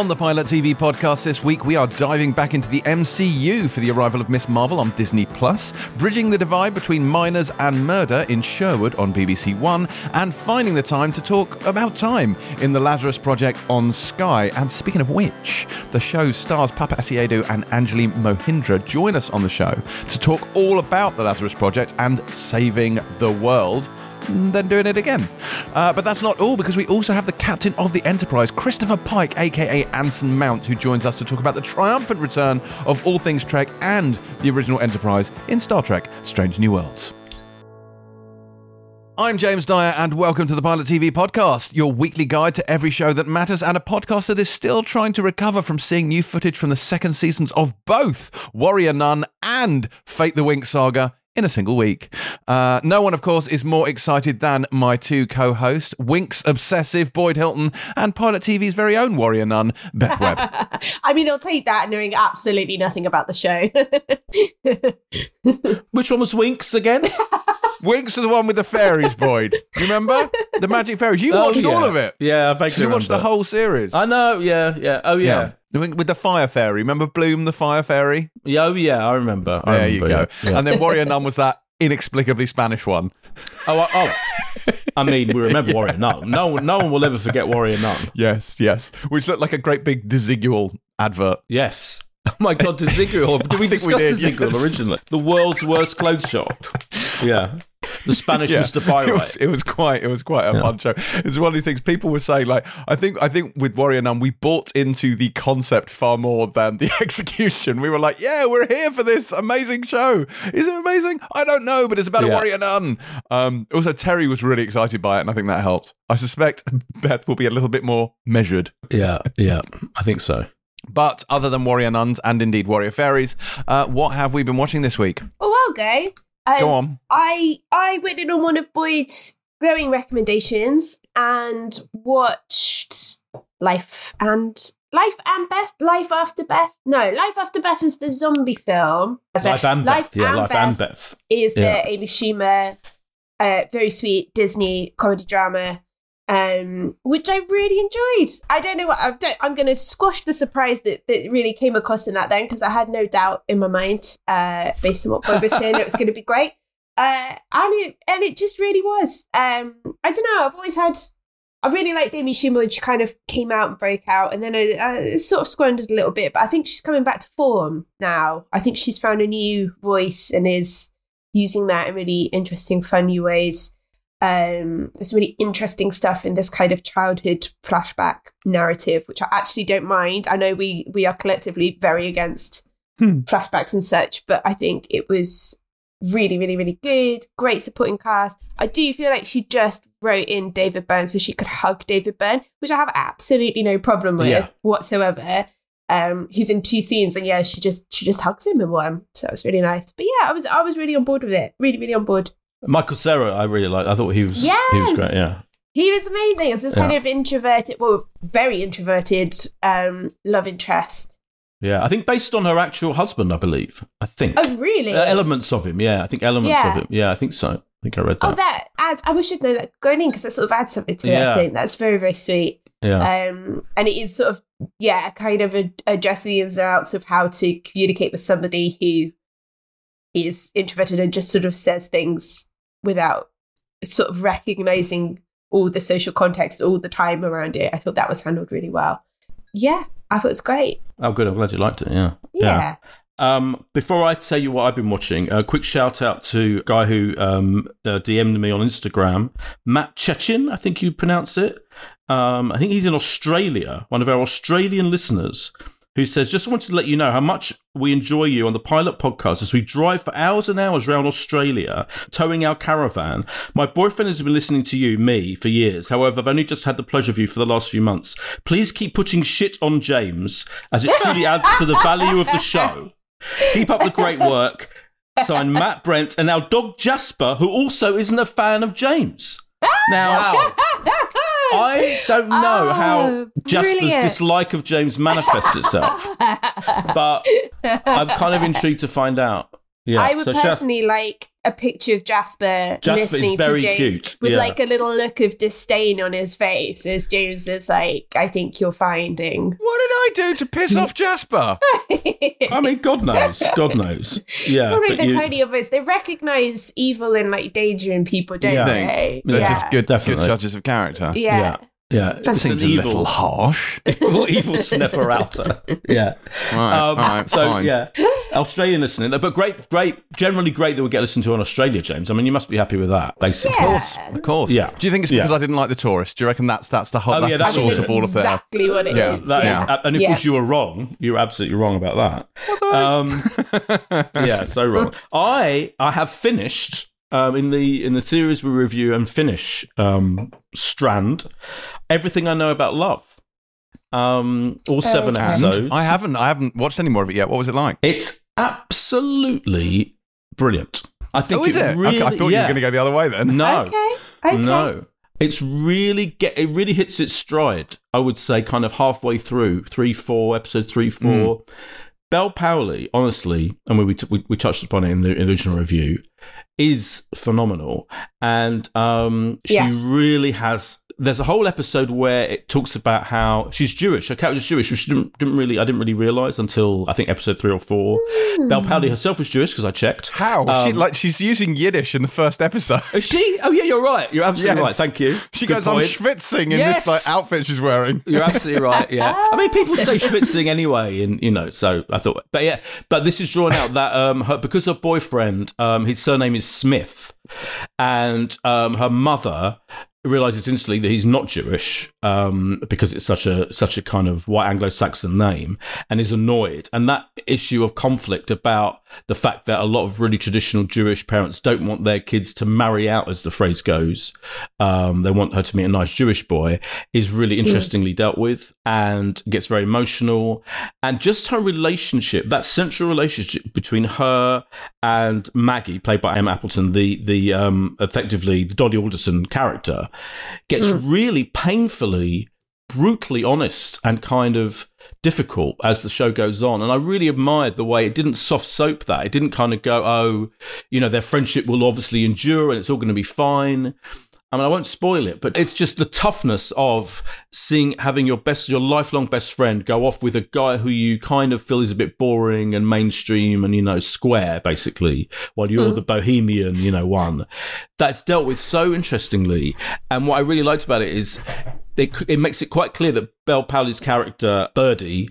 On the Pilot TV podcast this week, we are diving back into the MCU for the arrival of Miss Marvel on Disney Plus, bridging the divide between miners and murder in Sherwood on BBC One, and finding the time to talk about time in the Lazarus Project on Sky. And speaking of which, the show stars Paapa Essiedu and Anjali Mohindra join us on the show to talk all about the Lazarus Project and saving the world then doing it again. Uh, but that's not all, because we also have the captain of the Enterprise, Christopher Pike, aka Anson Mount, who joins us to talk about the triumphant return of all things Trek and the original Enterprise in Star Trek Strange New Worlds. I'm James Dyer, and welcome to the Pilot TV podcast, your weekly guide to every show that matters, and a podcast that is still trying to recover from seeing new footage from the second seasons of both Warrior Nun and Fate the Winx saga in a single week. Uh, no one, of course, is more excited than my two co hosts, Winx obsessive Boyd Hilton and Pilot TV's very own warrior nun, Beth Webb. I mean, I'll take that knowing absolutely nothing about the show. Which one was Winx again? Winx is the one with the fairies, Boyd. You remember? The magic fairies. You Oh, watched all of it. Yeah, I vaguely You watched the whole series. I know. Yeah, yeah. Oh yeah. The Win- With the fire fairy. Remember Bloom, the fire fairy? Yeah. Oh yeah. I remember. I there you go. yeah, yeah. And then Warrior Nun was that inexplicably Spanish one. oh, I- oh. I mean, we remember Warrior Nun. No, one- no one will ever forget Warrior Nun. Yes, yes. Which looked like a great big Desigual advert. Yes. Oh my God, Desigual. Did we think we discuss did, Desigual yes. originally? The world's worst clothes shop. Yeah. The Spanish Mr. it was, it was quite it was quite a fun show. It's one of these things people were saying like I think I think with Warrior Nun we bought into the concept far more than the execution. We were like, yeah, we're here for this amazing show. Is it amazing? I don't know, but it's about a Warrior Nun. Um, also, Terry was really excited by it, and I think that helped. I suspect Beth will be a little bit more measured. Yeah, yeah. I think so. But other than Warrior Nuns and indeed Warrior Fairies, uh, what have we been watching this week? oh, I'll go. Um, Go on. I I went in on one of Boyd's glowing recommendations and watched Life and Life and Beth. Life After Beth. No, Life After Beth is the zombie film. Life and Life Beth. Yeah, and Life Beth and Beth. is Yeah. the Amy Schumer, uh, very sweet Disney comedy drama, um, which I really enjoyed. I don't know what I've done. I'm going to squash the surprise that, that really came across in that then because I had no doubt in my mind, uh, based on what Bob was saying, it was going to be great. Uh, and it and it just really was. Um, I don't know. I've always had. I really liked Amy Schumer when she kind of came out and broke out, and then I, I sort of squandered a little bit. But I think she's coming back to form now. I think she's found a new voice and is using that in really interesting, fun new ways. Um, there's some really interesting stuff in this kind of childhood flashback narrative, which I actually don't mind. I know we we are collectively very against Hmm. flashbacks and such, but I think it was really, really, really good. Great supporting cast. I do feel like she just wrote in David Byrne so she could hug David Byrne, which I have absolutely no problem with Yeah. whatsoever. Um, he's in two scenes, and yeah, she just she just hugs him in one, so it was really nice. But yeah, I was I was really on board with it. Really, really on board. Michael Cera, I really like. I thought he was. He was Yes! great. Yeah. He was amazing as this kind of introverted, well, very introverted um, love interest. Yeah. I think based on her actual husband, I believe. I think. Oh, really? Uh, elements of him. Yeah. I think elements Yeah. of him. Yeah. I think so. I think I read that. Oh, that adds. I wish I'd known that going in because that sort of adds something to it. Yeah. I think that's very, very sweet. yeah. Um, and it is sort of yeah, kind of a, addressing the ins and outs of how to communicate with somebody who is introverted and just sort of says things without sort of recognizing all the social context all the time around it. I thought that was handled really well. Yeah, I thought it was great. oh, good. I'm glad you liked it. Yeah. Yeah. Um, before I tell you what I've been watching, a quick shout out to a guy who um, uh, DM'd me on Instagram, Matt Chechin, I think you pronounce it. Um, I think he's in Australia, one of our Australian listeners, who says, Just wanted to let you know how much we enjoy you on the Pilot podcast as we drive for hours and hours around Australia, towing our caravan. My boyfriend has been listening to you, me, for years. However, I've only just had the pleasure of you for the last few months. Please keep putting shit on James, as it truly adds to the value of the show. Keep up the great work. Signed Matt Brent and our dog Jasper, who also isn't a fan of James. Now, I don't know Oh, how Jasper's brilliant. dislike of James manifests itself, but I'm kind of intrigued to find out. Yeah. I would So shout- personally like a picture of Jasper, Jasper is listening very to James cute, with yeah. like a little look of disdain on his face as James is like, I think you're finding. What did I do to piss off Jasper? I mean, God knows. God knows. Yeah. Probably but the you- tiny of us. They recognize evil and like danger in people, don't Yeah. they? They're yeah. just good, good judges of character. yeah. Yeah. Yeah. That It's Seems an a evil, little harsh. evil, evil sniffer outer. Yeah. Right, Um, all right, so fine. yeah, Australian listening, but great, great, generally great that we get listened to in Australia, James. I mean, you must be happy with that, basically. Yeah. Of course, of course. Yeah. Do you think it's Yeah. because I didn't like the tourist? Do you reckon that's that's the whole Oh, that's yeah, the that source was of all of that? exactly what it is. Yeah, That is- yeah. and of Yeah. course you were wrong. You were absolutely wrong about that. Um, yeah, so wrong. I I have finished um, in the in the series we review and finish um, Strand. Everything I know about love. Um, all seven Okay. Episodes. I haven't I haven't watched any more of it yet. What was it like? It's absolutely brilliant. I think Oh, is it? Really, okay, I thought you were going to go the other way then. No, Okay. Okay. no. It's really get it really hits its stride. I would say, kind of halfway through three, four episode three, four. Bel Powley, honestly, and we, we we we touched upon it in the original review, is phenomenal, and um, she Yeah. really has. There's a whole episode where it talks about how she's Jewish. Her character's Jewish, which didn't, didn't really I didn't really realize until I think episode three or four. Bel Powley herself was Jewish because I checked. How? she Um, like she's using Yiddish in the first episode. Is she? Oh yeah, you're right. You're absolutely Yes. right. Thank you. She Good goes, I'm schwitzing in Yes. this like outfit she's wearing. You're absolutely right. Yeah, I mean, people say schwitzing anyway, and you know, so I thought, but yeah, but this is drawn out that um, her because her boyfriend, um, his surname is Smith, and um, her mother realizes instantly that he's not Jewish um, because it's such a such a kind of white Anglo-Saxon name, and is annoyed. And that issue of conflict about the fact that a lot of really traditional Jewish parents don't want their kids to marry out, as the phrase goes, um, they want her to meet a nice Jewish boy, is really interestingly dealt with and gets very emotional. And just her relationship, that central relationship between her and Maggie, played by Emma Appleton, the the um, effectively the Dolly Alderton character, gets hmm. really painfully, brutally honest and kind of difficult as the show goes on. And I really admired the way it didn't soft soap that. It didn't kind of go, oh, you know, their friendship will obviously endure and it's all going to be fine. I mean, I won't spoil it, but it's just the toughness of seeing having your best, your lifelong best friend go off with a guy who you kind of feel is a bit boring and mainstream and you know square, basically, while you're the bohemian, you know, one. That's dealt with so interestingly, and what I really liked about it is it, it makes it quite clear that Bel Powley's character Birdie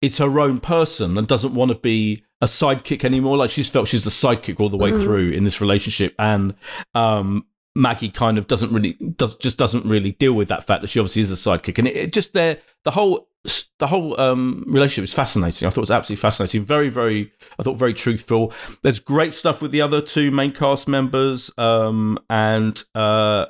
is her own person and doesn't want to be a sidekick anymore. Like she's felt she's the sidekick all the way through in this relationship, and um, Maggie kind of doesn't really does just doesn't really deal with that fact that she obviously is a sidekick, and it, it just there the whole the whole um, relationship is fascinating. I thought it was absolutely fascinating. Very very I thought very truthful. There's great stuff with the other two main cast members um, and. Uh,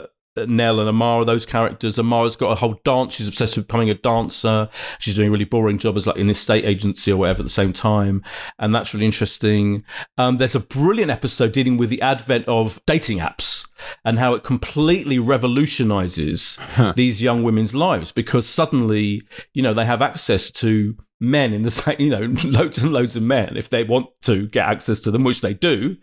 Nell and Amara, those characters. Amara's got a whole dance. She's obsessed with becoming a dancer. She's doing a really boring job as like an estate agency or whatever at the same time, and that's really interesting. Um, there's a brilliant episode dealing with the advent of dating apps and how it completely revolutionizes these young women's lives because suddenly, you know, they have access to men in the same, you know, loads and loads of men if they want to get access to them, which they do.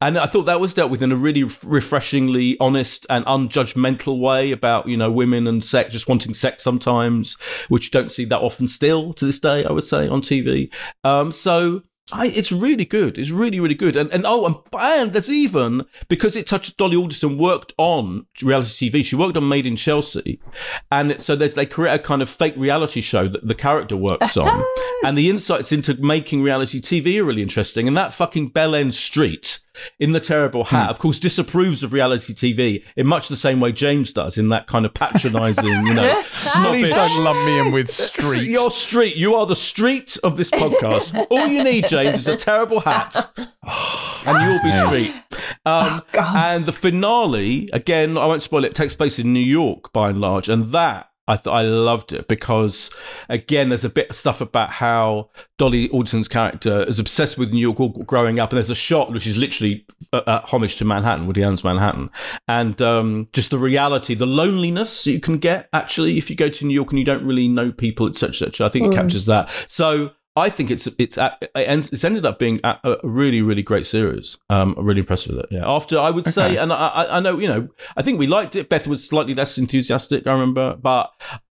And I thought that was dealt with in a really refreshingly honest and unjudgmental way about, you know, women and sex, just wanting sex sometimes, which you don't see that often still to this day, I would say, on TV. Um, so. I, it's really good. It's really, really good. And and oh, and, and there's even because it touches Dolly Alderton worked on reality TV. She worked on Made in Chelsea, and so there's they create a kind of fake reality show that the character works on, and the insights into making reality TV are really interesting. And that fucking Bell End Street in the terrible hat, of course, disapproves of reality TV in much the same way James does in that kind of patronising, you know, Please don't lump me in with street. Your street. You are the street of this podcast. All you need, James, is a terrible hat, and you will be street. Um, God. and the finale, again, I won't spoil it. Takes place in New York by and large, and that. I th- I loved it because again, there's a bit of stuff about how Dolly Alderton's character is obsessed with New York growing up, and there's a shot which is literally a, a homage to Manhattan, Woody Allen's Manhattan, and um, just the reality, the loneliness you can get actually if you go to New York and you don't really know people, etc., etc. I think it mm. captures that. So I think it's it's it's ended up being a really really great series. Um, I'm really impressed with it. Yeah. After I would say, and I, I know you know, I think we liked it. Beth was slightly less enthusiastic. I remember, but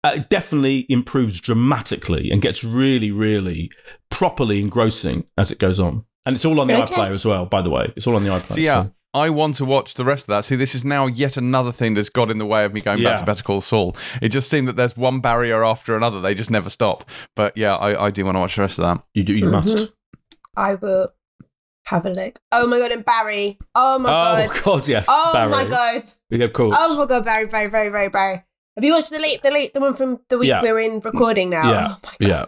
uh, it definitely improves dramatically and gets really really properly engrossing as it goes on. And it's all on the Okay. iPlayer as well. By the way, it's all on the iPlayer. So yeah, I want to watch the rest of that. See, this is now yet another thing that's got in the way of me going Yeah. back to Better Call Saul. It just seemed that there's one barrier after another; they just never stop. But yeah, I, I do want to watch the rest of that. you do you must. Mhm. I will have a look. Oh my god, and Barry. Oh my oh god. Oh god, yes, Oh Barry. my god. Yeah, of course. Oh my god, Barry, Barry, Barry, Barry, Barry. Have you watched the late, the late, the one from the week Yeah. we're in recording now? Yeah. Oh my Yeah.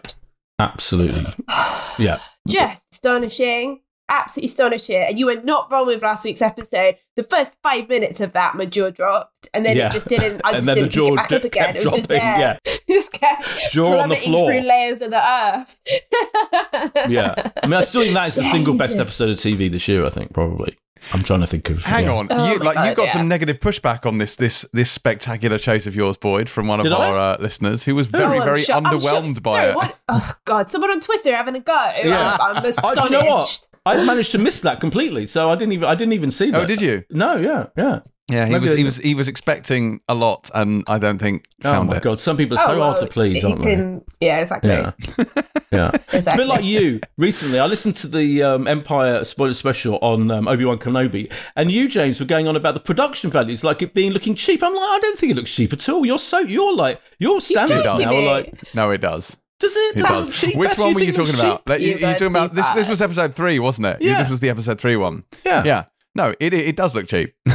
Absolutely. Yeah. Just astonishing. Absolutely astonishing. And you were not wrong with last week's episode. The first five minutes of that, my jaw dropped, and then Yeah. it just didn't. I just didn't pick it back d- up again. It was just dropping, there. yeah. just kept Jaw on the plummeting floor. through layers of the earth. Yeah. I mean, I still think that is the single best episode of TV this year. I think probably. I'm trying to think of. Hang yeah. on, Oh you my like you got yeah. some negative pushback on this this this spectacular chase of yours, Boyd, from one of Did our uh, listeners who was very Oh, very sure- underwhelmed sure- by sorry, it. What? Oh God! Someone on Twitter having a go. Yeah. I'm, I'm astonished. do you know what? I managed to miss that completely, so I didn't even I didn't even see that. Oh, did you? No, yeah, yeah. Yeah, he Maybe was he was he was expecting a lot, and I don't think Oh found my it. god, some people are so Oh, hard to please, you aren't they? can- Yeah, exactly. Yeah, yeah. It's a bit like you recently. I listened to the um, Empire spoiler special on um, Obi Wan Kenobi, and you, James, were going on about the production values, like it being looking cheap. I'm like, I don't think it looks cheap at all. You're so you're like your standards does. now are like, No, it does. Does it? It does it does. cheap? Which Beth? one were you think it looks talking about? Like, you, You you're talking about this. This was episode three, wasn't it? Yeah. This was the episode three one. Yeah. Yeah. No, it it does look cheap,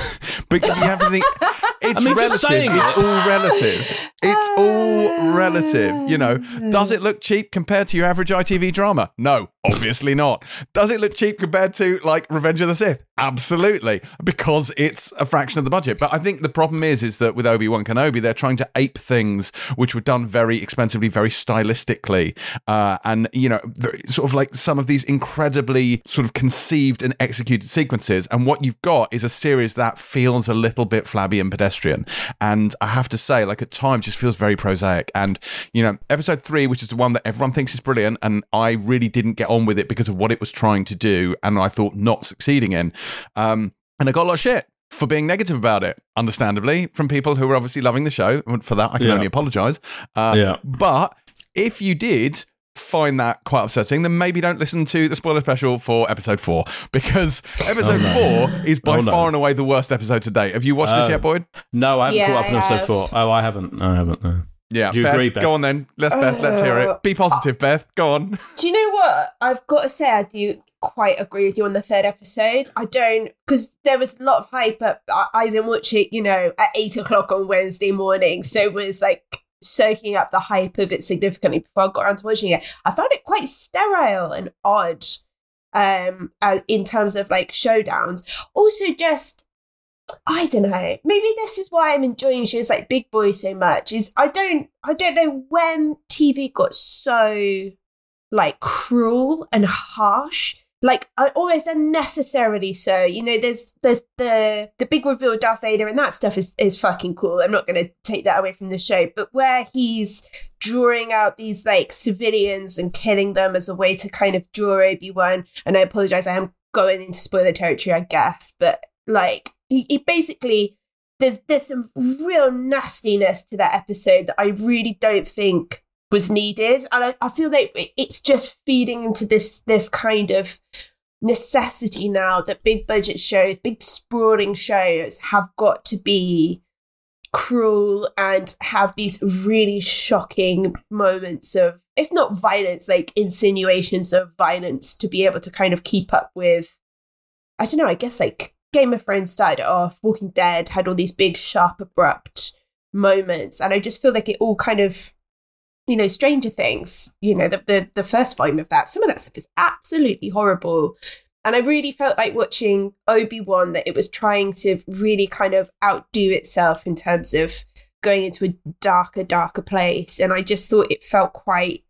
but you have to think it's I mean, relative. It's it. all relative. It's all relative. You know, does it look cheap compared to your average ITV drama? No, obviously not. Does it look cheap compared to like Revenge of the Sith? Absolutely, because it's a fraction of the budget. But I think the problem is, is that with Obi Wan Kenobi, they're trying to ape things which were done very expensively, very stylistically, uh, and you know, sort of like some of these incredibly sort of conceived and executed sequences. And what you've got is a series that feels a little bit flabby and pedestrian. And I have to say, like at times, just feels very prosaic. And you know, episode three, which is the one that everyone thinks is brilliant, and I really didn't get on with it because of what it was trying to do, and I thought not succeeding in. Um, and I got a lot of shit for being negative about it, understandably, from people who were obviously loving the show. And For that, I can Yeah. only apologize. Uh, Yeah. But if you did find that quite upsetting, then maybe don't listen to the spoiler special for episode four because episode Oh, no. four is by Oh, no. far and away the worst episode to date. Have you watched this Oh. yet, Boyd? No, I haven't Yeah, caught up on episode have. four. Oh, I haven't. No, I haven't. No. Yeah, Do you Beth, agree, Beth? Go on then. Let's Beth. Let's hear Uh, it. Be positive, Beth. Go on. Do you know what? I've got to say, I do quite agree with you on the third episode. I don't, because there was a lot of hype, but I, I didn't watch it, you know, at eight o'clock on Wednesday morning. So it was like soaking up the hype of it significantly before I got around to watching it. I found it quite sterile and odd um, uh, in terms of like showdowns. Also, just. I don't know. Maybe this is why I'm enjoying shows like Big Boy so much. Is I don't I don't know when TV got so like cruel and harsh like almost unnecessarily so you know there's there's the the big reveal darth vader and that stuff is is fucking cool i'm not going to take that away from the show but where he's drawing out these like civilians and killing them as a way to kind of draw obi-wan and i apologize i am going into spoiler territory i guess but like he, basically there's there's some real nastiness to that episode that i really don't think was needed. And I, I feel like it's just feeding into this this kind of necessity now that big budget shows big sprawling shows have got to be cruel and have these really shocking moments of if not violence like insinuations of violence to be able to kind of keep up with i don't know i guess like game of thrones started off walking dead had all these big sharp abrupt moments and i just feel like it all kind of you know, Stranger Things, you know, the, the the first volume of that, some of that stuff is absolutely horrible. And I really felt like watching Obi Wan that it was trying to really kind of outdo itself in terms of going into a darker, darker place. And I just thought it felt quite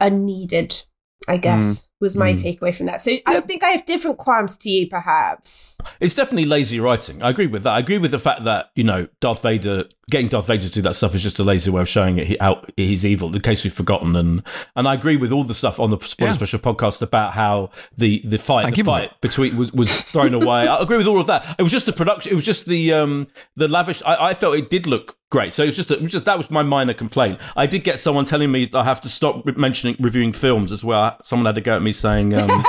unneeded, I guess. Mm. Was my Mm. takeaway from that. So I think I have different qualms to you, perhaps. It's definitely lazy writing. I agree with that. I agree with the fact that you know Darth Vader getting Darth Vader to do that stuff is just a lazy way of showing it he, how he's evil. In case we've forgotten, and and I agree with all the stuff on the spoiler Yeah. special podcast about how the the fight Thank the you, fight between was, was thrown away. I agree with all of that. It was just the production. It was just the um the lavish. I, I felt it did look great. So it was just it was just that was my minor complaint. I did get someone telling me I have to stop mentioning reviewing films as well. Someone had to go at me saying. Um,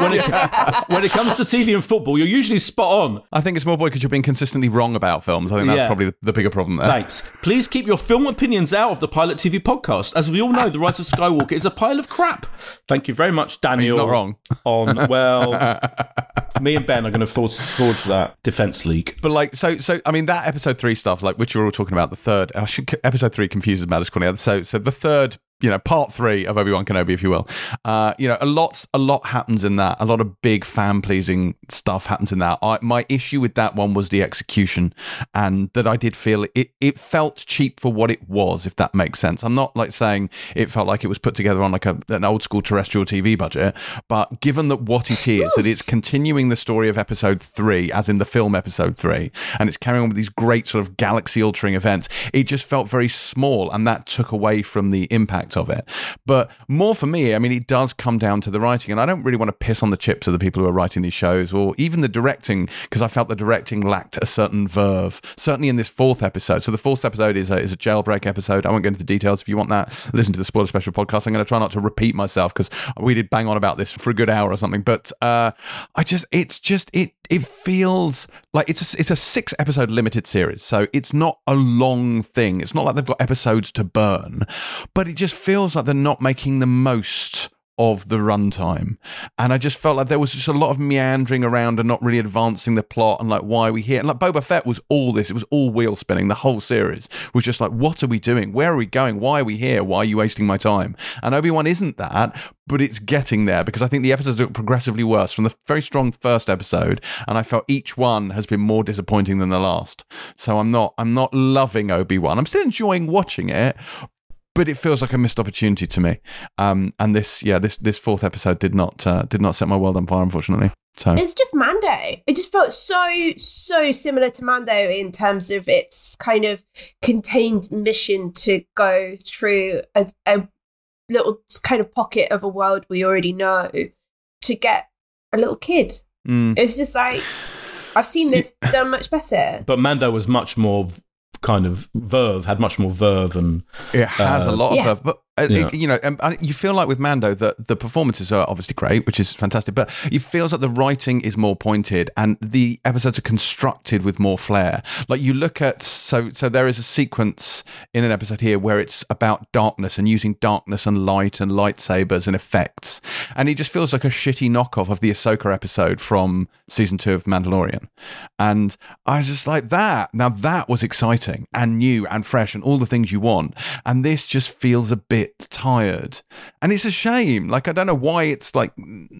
when, it, when it comes to TV and football, you're usually spot on. I think it's more boy because you're being consistently wrong about films. I think that's Yeah. probably the, the bigger problem there. Thanks. Please keep your film opinions out of the Pilot TV podcast. As we all know, The Rise of Skywalker is a pile of crap. Thank you very much, He's Daniel. not wrong. On, well, me and Ben are going to forge, forge that defense league. But like, so, so I mean, that episode three stuff, like which we're all talking about, the third. I should episode three confuses matters quite. So, so the third, you know, part three of Obi Wan Kenobi, if you will. Uh, you know, a lot, a lot happens in that. A lot of big fan pleasing stuff happens in that. I, my issue with that one was the execution, and that I did feel it. It felt cheap for what it was, if that makes sense. I'm not like saying it felt like it was put together on like a, an old school terrestrial TV budget, but given that what it is, that it's continuing the story of episode three, as in the film episode three, and it's carrying on with these great sort of galaxy altering events, it just felt very small, and that took away from the impact of it. But more for me, I mean, it does come down to the writing, and I don't really want to piss on the chips of the people who are writing these shows or even the directing, because I felt the directing lacked a certain verve, certainly in this fourth episode. So the fourth episode is a, is a jailbreak episode. I won't go into the details. If you want that, listen to the spoiler special podcast. I'm going to try not to repeat myself because we did bang on about this for a good hour or something. But uh, I just, it's just, it it feels like it's a, it's a six episode limited series, so it's not a long thing. It's not like they've got episodes to burn, but it just feels like they're not making the most of the runtime. And I just felt like there was just a lot of meandering around and not really advancing the plot and like why are we here. And like Boba Fett was all this, it was all wheel spinning. The whole series was just like, what are we doing? Where are we going? Why are we here? Why are you wasting my time? And Obi Wan isn't that, but it's getting there because I think the episodes look progressively worse from the very strong first episode. And I felt each one has been more disappointing than the last. So I'm not I'm not loving Obi Wan. I'm still enjoying watching it, but it feels like a missed opportunity to me. Um, and this, yeah, this this fourth episode did not uh, did not set my world on fire, unfortunately. So It's just Mando. It just felt so, so similar to Mando in terms of its kind of contained mission to go through a, a little kind of pocket of a world we already know to get a little kid. mm, It's just like, I've seen this done much better. But Mando was much more v- kind of verve, had much more verve, and it has a Uh, lot of Yeah. verve, but. Uh, Yeah. you know, um, you feel like with Mando that the performances are obviously great, which is fantastic, but it feels like the writing is more pointed and the episodes are constructed with more flair. Like you look at so so there is a sequence in an episode here where it's about darkness and using darkness and light and lightsabers and effects, and it just feels like a shitty knockoff of the Ahsoka episode from season two of Mandalorian. And I was just like that. Now that was exciting and new and fresh and all the things you want. And this just feels a bit tired. And it's a shame. Like I don't know why it's like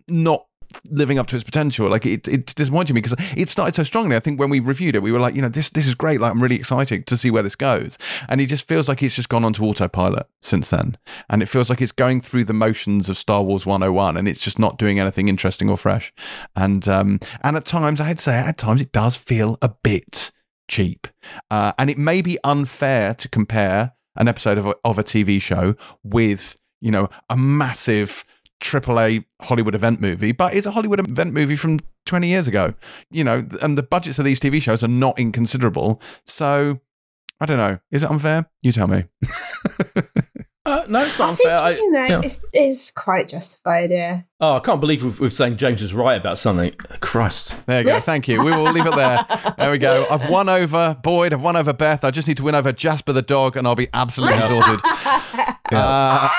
not living up to its potential. Like it, it's disappointing me because it started so strongly. I think when we reviewed it, we were like, you know, this this is great. Like I'm really excited to see where this goes. And it just feels like it's just gone onto autopilot since then. And it feels like it's going through the motions of Star Wars 101 and it's just not doing anything interesting or fresh. And um and at times I had to say at times it does feel a bit cheap. Uh, and it may be unfair to compare an episode of a, of a TV show with, you know, a massive AAA Hollywood event movie, but it's a Hollywood event movie from 20 years ago, you know, and the budgets of these TV shows are not inconsiderable. So I don't know. Is it unfair? You tell me. uh, no, it's not I think. I, you know, yeah. it's, it's quite justified, yeah. oh, I can't believe we've, we've saying James is right about something. Christ. There you go. Thank you. We will leave it there. There we go. I've won over Boyd. I've won over Beth. I just need to win over Jasper the dog, and I'll be absolutely sorted. Uh,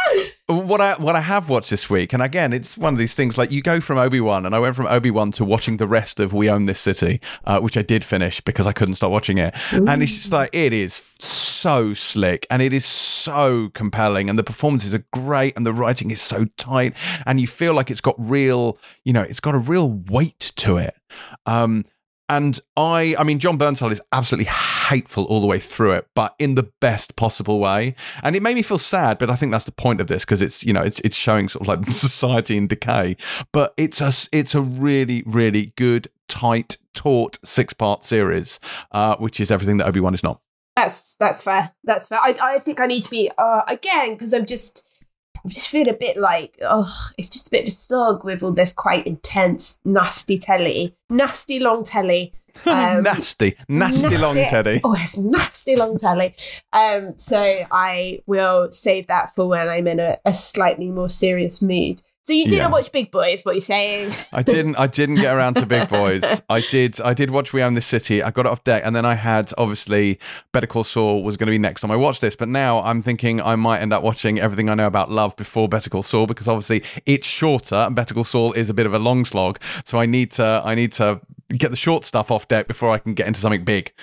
what I what I have watched this week, and again, it's one of these things like you go from Obi Wan, and I went from Obi Wan to watching the rest of We Own This City, uh, which I did finish because I couldn't stop watching it, and it's just like it is so slick and it is so compelling, and the performances are great, and the writing is so tight, and you feel like it's got real, you know, it's got a real weight to it. Um, and I, I mean, Jon Bernthal is absolutely hateful all the way through it, but in the best possible way. And it made me feel sad, but I think that's the point of this because it's, you know, it's it's showing sort of like society in decay. But it's a it's a really really good, tight, taut six part series, uh, which is everything that Obi Wan is not. That's that's fair. That's fair. I I think I need to be uh, again because I'm just I just feel a bit like, oh, it's just a bit of a slog with all this quite intense, nasty telly, nasty long telly. Um, nasty, nasty, nasty, long telly. Oh, it's nasty long telly. Um, so I will save that for when I'm in a, a slightly more serious mood. So you didn't yeah. watch Big Boys? What you're saying? I didn't. I didn't get around to Big Boys. I did. I did watch We Own This City. I got it off deck, and then I had obviously Better Call Saul was going to be next time I watched this. But now I'm thinking I might end up watching everything I know about love before Better Call Saul because obviously it's shorter, and Better Call Saul is a bit of a long slog. So I need to. I need to get the short stuff off deck before I can get into something big.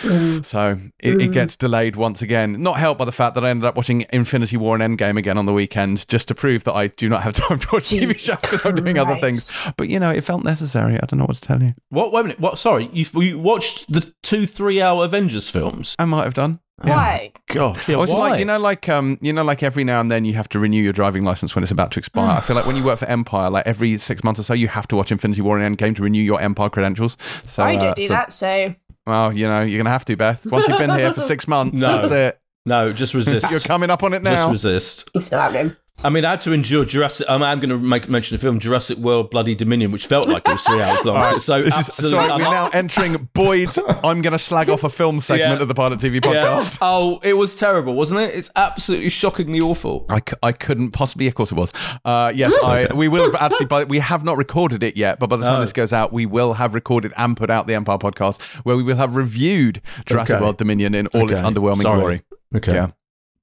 Mm. So it, mm. it, gets delayed once again. Not helped by the fact that I ended up watching Infinity War and Endgame again on the weekend just to prove that I do not have time to watch Jesus TV shows because I'm doing other things. But you know, it felt necessary. I don't know what to tell you. What? Wait a minute. What? Sorry, you, you watched the two three-hour Avengers films? I might have done. Why? God, yeah, oh, it's why? like you know, like um, you know, like every now and then you have to renew your driving license when it's about to expire. I feel like when you work for Empire, like every six months or so, you have to watch Infinity War and Endgame to renew your Empire credentials. So I don't uh, do so, that. So well, you know, you're gonna have to, Beth. Once you've been here for six months, no. that's it. No, just resist. you're coming up on it now. Just resist. It's not happening. I mean, I had to endure Jurassic. I'm, I'm going to make mention the film Jurassic World: Bloody Dominion, which felt like it was three hours long. Right. So, this is, sorry, we're now entering Boyd's. I'm going to slag off a film segment yeah. of the Pilot TV podcast. Yeah. Oh, it was terrible, wasn't it? It's absolutely shockingly awful. I, c- I couldn't possibly. Of course, it was. Uh, yes, I, we will have actually. But we have not recorded it yet. But by the time this goes out, we will have recorded and put out the Empire podcast, where we will have reviewed Jurassic okay. World Dominion in all okay. its underwhelming sorry. glory. Okay. Yeah.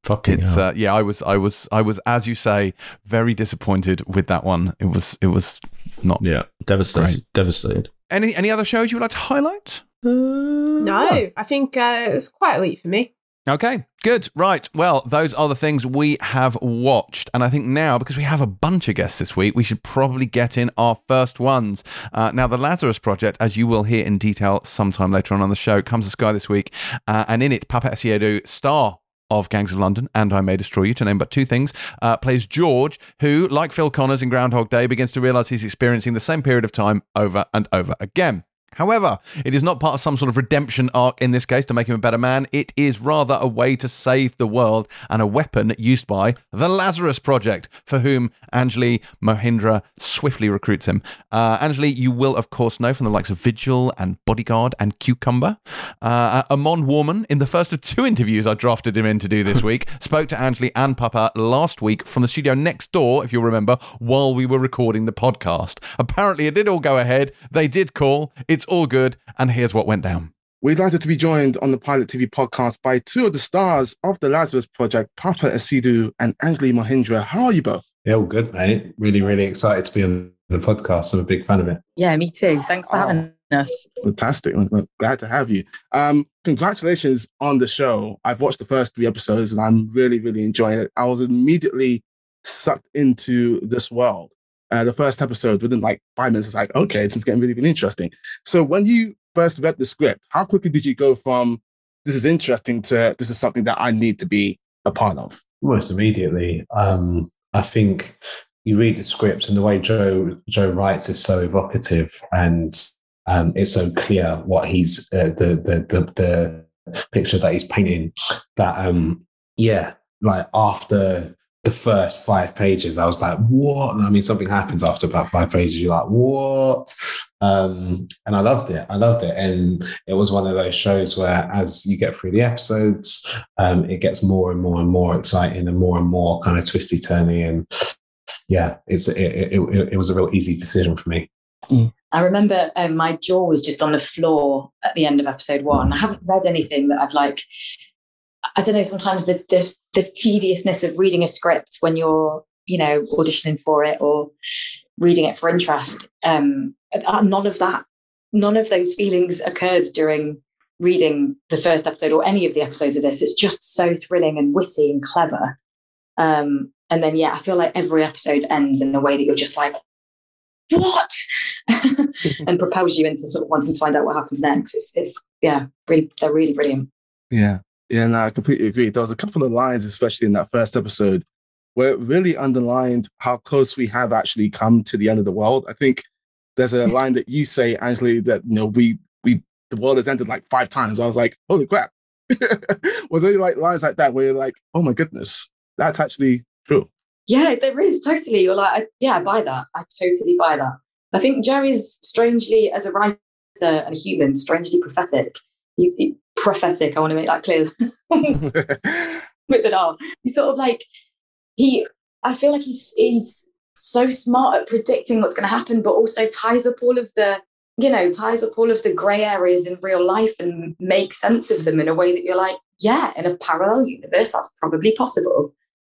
Fucking it's uh, yeah, I was I was I was as you say very disappointed with that one. It was it was not yeah devastated great. devastated. Any any other shows you would like to highlight? Uh, no, I think uh, it was quite a week for me. Okay, good. Right. Well, those are the things we have watched. And I think now, because we have a bunch of guests this week, we should probably get in our first ones. Uh, now, the Lazarus Project, as you will hear in detail sometime later on on the show, comes to Sky this week. Uh, and in it, Paapa Essiedu, star of Gangs of London and I May Destroy You, to name but two things, uh, plays George, who, like Phil Connors in Groundhog Day, begins to realize he's experiencing the same period of time over and over again. However, it is not part of some sort of redemption arc in this case to make him a better man. It is rather a way to save the world and a weapon used by the Lazarus Project, for whom Anjali Mohindra swiftly recruits him. Uh, Anjali, you will, of course, know from the likes of Vigil and Bodyguard and Cucumber. Uh, Amon Warmann, in the first of two interviews I drafted him in to do this week, spoke to Anjali and Paapa last week from the studio next door, if you'll remember, while we were recording the podcast. Apparently, it did all go ahead. They did call. It's it's all good. And here's what went down. We're delighted to be joined on the Pilot TV podcast by two of the stars of the Lazarus Project, Paapa Essiedu and Anjali Mohindra. How are you both? Yeah, all good, mate. Really, really excited to be on the podcast. I'm a big fan of it. Yeah, me too. Thanks for oh, having us. Fantastic. I'm glad to have you. Um, congratulations on the show. I've watched the first three episodes and I'm really, really enjoying it. I was immediately sucked into this world uh, the first episode within like five minutes. It's like, okay, this is getting really, really interesting. So when you first read the script, how quickly did you go from this is interesting to this is something that I need to be a part of? Almost immediately. Um, I think you read the script and the way Joe Joe writes is so evocative and um, it's so clear what he's uh, the, the the the picture that he's painting that um yeah like after the first five pages, I was like, what? I mean, something happens after about five pages. You're like, what? Um, and I loved it. I loved it. And it was one of those shows where, as you get through the episodes, um, it gets more and more and more exciting and more and more kind of twisty turny. And yeah, it's it, it, it, it was a real easy decision for me. I remember um, my jaw was just on the floor at the end of episode one. I haven't read anything that I've like I don't know, sometimes the, the, the tediousness of reading a script when you're, you know, auditioning for it or reading it for interest. Um, uh, none of that, none of those feelings occurred during reading the first episode or any of the episodes of this. It's just so thrilling and witty and clever. Um, and then, yeah, I feel like every episode ends in a way that you're just like, what? and propels you into sort of wanting to find out what happens next. It's, it's yeah, really, they're really brilliant. Yeah. Yeah, no, I completely agree. There was a couple of lines, especially in that first episode, where it really underlined how close we have actually come to the end of the world. I think there's a line that you say, Anjali, that you know, we we the world has ended like five times. I was like, holy crap. was there like lines like that where you're like, oh my goodness, that's actually true? Yeah, there is totally. You're like, I, yeah, I buy that. I totally buy that. I think is strangely, as a writer and a human, strangely prophetic. He's prophetic. I want to make that clear. With it all, he's sort of like he. I feel like he's he's so smart at predicting what's going to happen, but also ties up all of the you know ties up all of the grey areas in real life and makes sense of them in a way that you're like, yeah, in a parallel universe, that's probably possible.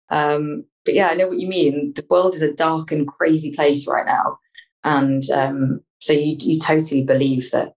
Um, but yeah, I know what you mean. The world is a dark and crazy place right now, and um, so you you totally believe that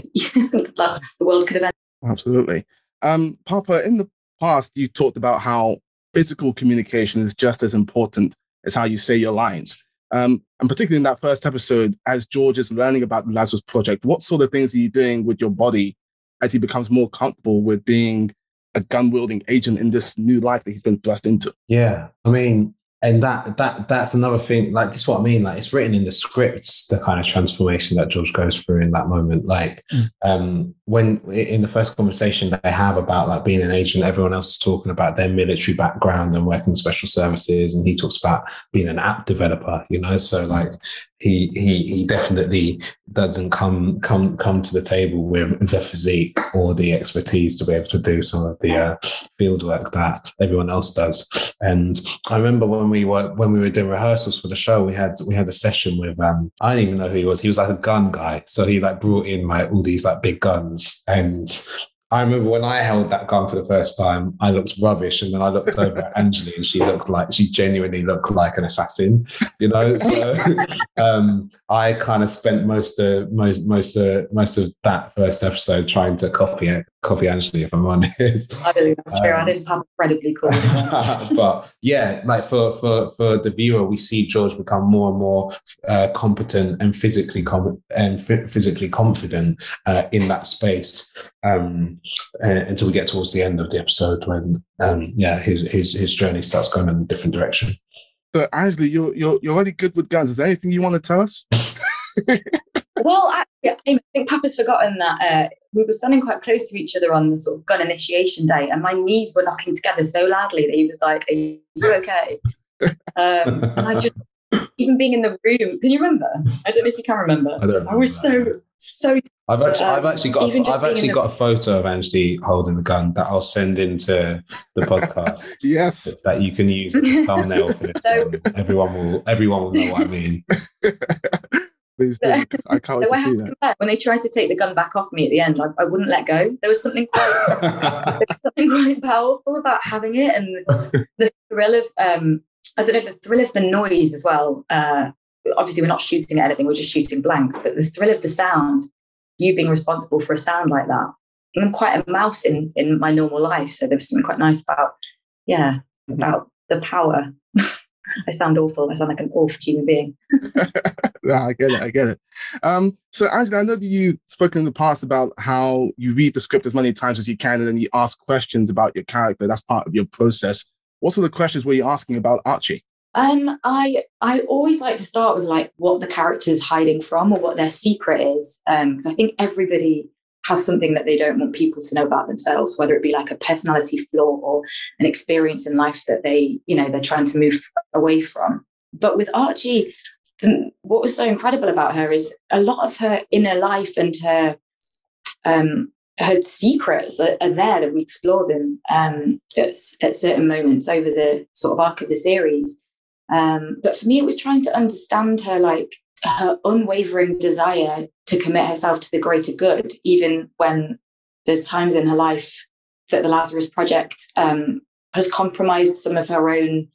the world could have ended. Absolutely, um, Paapa. In the past, you talked about how physical communication is just as important as how you say your lines. Um, and particularly in that first episode, as George is learning about the Lazarus Project, what sort of things are you doing with your body as he becomes more comfortable with being a gun wielding agent in this new life that he's been thrust into. Yeah, I mean, and that that that's another thing. Like, this what I mean. Like, it's written in the scripts the kind of transformation that George goes through in that moment. Like, mm. um, when in the first conversation they have about like being an agent, everyone else is talking about their military background and working special services, and he talks about being an app developer. You know, so like he he he definitely doesn't come come come to the table with the physique or the expertise to be able to do some of the uh, field work that everyone else does. And I remember when we were when we were doing rehearsals for the show, we had we had a session with um, I didn't even know who he was. He was like a gun guy, so he like brought in like all these like big guns and I remember when I held that gun for the first time, I looked rubbish, and then I looked over at Anjali, and she looked like she genuinely looked like an assassin, you know. So um, I kind of spent most of most most of most of that first episode trying to copy it, copy Anjali, if I'm honest. I believe that's true. Um, I didn't have incredibly cool. but yeah, like for for for the viewer, we see George become more and more uh, competent and physically com- and f- physically confident uh, in that space. Um, uh, until we get towards the end of the episode when um, yeah his his his journey starts going in a different direction. So Anjali, you're you're you're already good with guns. Is there anything you want to tell us? well, I, I, think Paapa's forgotten that uh, we were standing quite close to each other on the sort of gun initiation day, and my knees were knocking together so loudly that he was like, "Are you okay?" um, and I just even being in the room. Can you remember? I don't know if you can remember. I, remember I was so so. I've actually, um, I've actually got, a, I've actually got a photo of Angie holding the gun that I'll send into the podcast. yes, that you can use as a thumbnail. no. Everyone will, everyone will know what I mean. Please do. I can't wait to see that. When they tried to take the gun back off me at the end, I, I wouldn't let go. There was something quite, was something quite powerful about having it, and the thrill of um, I don't know, the thrill of the noise as well. Uh, obviously, we're not shooting at anything, we're just shooting blanks, but the thrill of the sound, you being responsible for a sound like that. I'm quite a mouse in, in my normal life. So there was something quite nice about, yeah, mm-hmm. about the power. I sound awful. I sound like an awful human being. yeah, I get it. I get it. Um, so, Anjali, I know that you've spoken in the past about how you read the script as many times as you can and then you ask questions about your character. That's part of your process. What sort of questions were you asking about Archie? Um, I I always like to start with like what the character's hiding from or what their secret is, because um, I think everybody has something that they don't want people to know about themselves, whether it be like a personality flaw or an experience in life that they you know they're trying to move away from. But with Archie, what was so incredible about her is a lot of her inner life and her um, her secrets are, are, there that we explore them um, at, at, certain moments over the sort of arc of the series. Um, but for me, it was trying to understand her, like her unwavering desire to commit herself to the greater good, even when there's times in her life that the Lazarus Project um, has compromised some of her own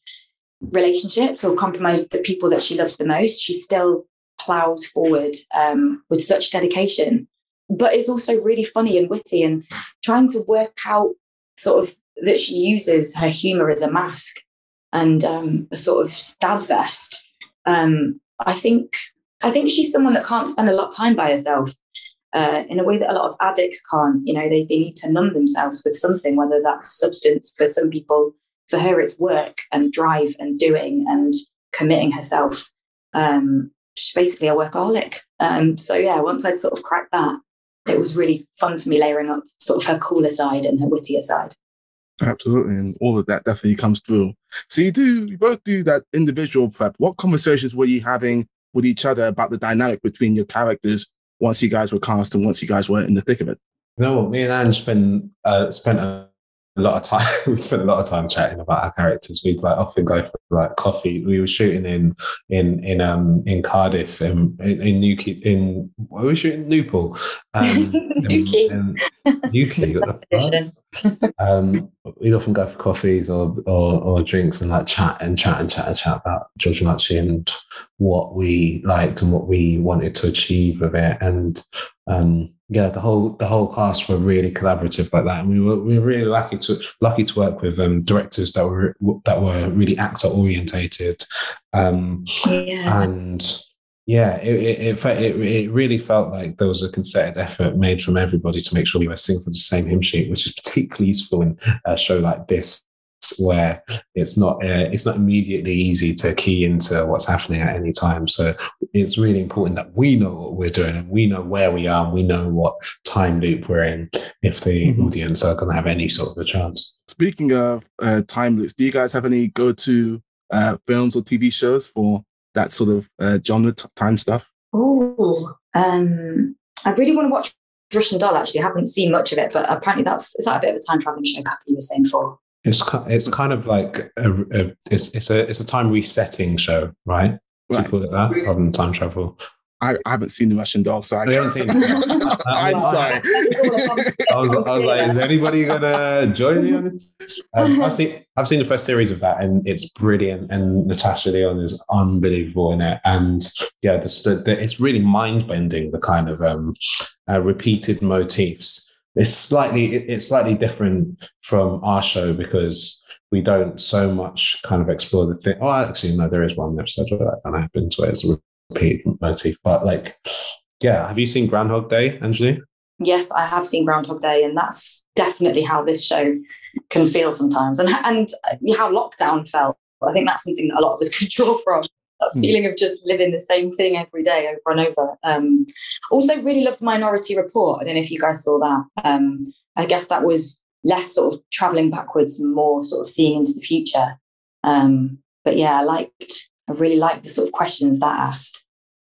relationships or compromised the people that she loves the most. She still plows forward um, with such dedication but it's also really funny and witty and trying to work out sort of that she uses her humor as a mask and um, a sort of stab vest um, I think I think she's someone that can't spend a lot of time by herself. Uh, in a way that a lot of addicts can't. You know, they, they need to numb themselves with something, whether that's substance for some people. For her, it's work and drive and doing and committing herself. Um, she's basically a workaholic. Um, so yeah, once I'd sort of cracked that, it was really fun for me layering up sort of her cooler side and her wittier side. Absolutely, and all of that definitely comes through. So you do, you both do that individual prep. What conversations were you having with each other about the dynamic between your characters once you guys were cast and once you guys were in the thick of it? You know what? Me and Anne spent uh, spent a a lot of time. we spent a lot of time chatting about our characters. We'd like often go for like coffee. We were shooting in in in um in Cardiff in in, in Newquay in what were we shooting Newport. Um, Newquay. in, in Newquay. What the fuck? um, we'd often go for coffees or, or or drinks and like chat and chat and chat and chat about George Machi and what we liked and what we wanted to achieve with it and um yeah, the whole the whole cast were really collaborative like that, and we were we were really lucky to lucky to work with um, directors that were that were really actor orientated, um, Yeah. and yeah, it it, it it it really felt like there was a concerted effort made from everybody to make sure we were singing from the same hymn sheet, which is particularly useful in a show like this where it's not uh, it's not immediately easy to key into what's happening at any time. So it's really important that we know what we're doing and we know where we are and we know what time loop we're in if the Mhm. audience are going to have any sort of a chance. Speaking of uh, time loops, do you guys have any go-to uh, films or TV shows for that sort of uh, genre t- time stuff? Oh, um, I really want to watch Russian Doll. Actually, I haven't seen much of it, but apparently that's is that a bit of a time traveling show? Happy you were saying for. It's ki- it's kind of like a, a it's it's a it's a time resetting show, right? Do Right. you call it that rather than time travel? I, I haven't seen the Russian Doll, so I You haven't seen it? I'm sorry. I was, I was like, is anybody gonna join me on it? Um, I've seen I've seen the first series of that, and it's brilliant. And Natasha Lyonne is unbelievable in it. And yeah, the, the, it's really mind bending. The kind of um, uh, repeated motifs. It's slightly it's slightly different from our show because we don't so much kind of explore the thing. Oh, actually, no, there is one episode where that kind of happens where it's a repeat motif. But like, yeah, have you seen Groundhog Day, Anjali? Yes, I have seen Groundhog Day, and that's definitely how this show can feel sometimes, and and how lockdown felt. I think that's something that a lot of us could draw from. That Hmm. feeling of just living the same thing every day over and over. Um, also, really loved Minority Report. I don't know if you guys saw that. Um, I guess that was less sort of traveling backwards and more sort of seeing into the future. Um, but yeah, I liked. I really liked the sort of questions that asked.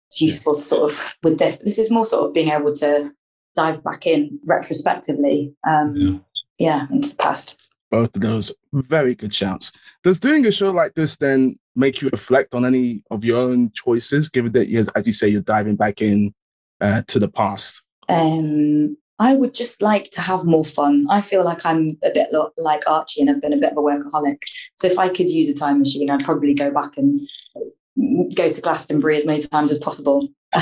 It's useful to sort of with this. But this is more sort of being able to dive back in retrospectively. Um, Yeah. yeah, into the past. Both of those very good shouts. Does doing a show like this then make you reflect on any of your own choices, given that, you as you say, you're diving back in uh, to the past? Um, I would just like to have more fun. I feel like I'm a bit lo- like Archie and I've been a bit of a workaholic. So if I could use a time machine, I'd probably go back and go to Glastonbury as many times as possible.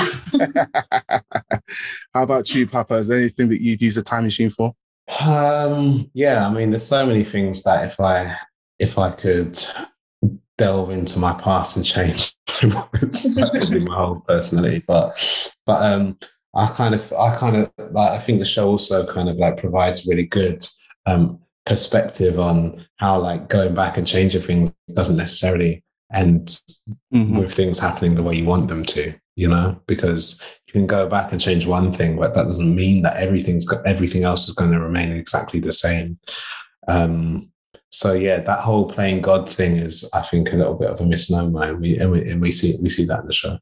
How about you, Paapa? Is there anything that you'd use a time machine for? Um, yeah, I mean, there's so many things that if I if I could delve into my past and change that could be my whole personality. But but um, I kind of I kind of like I think the show also kind of like provides really good um perspective on how like going back and changing things doesn't necessarily end Mhm. with things happening the way you want them to, you know, because you can go back and change one thing, but that doesn't mean that everything's got everything else is going to remain exactly the same. Um, so yeah, that whole playing God thing is, I think, a little bit of a misnomer, and we and we, and we see we see that in the show.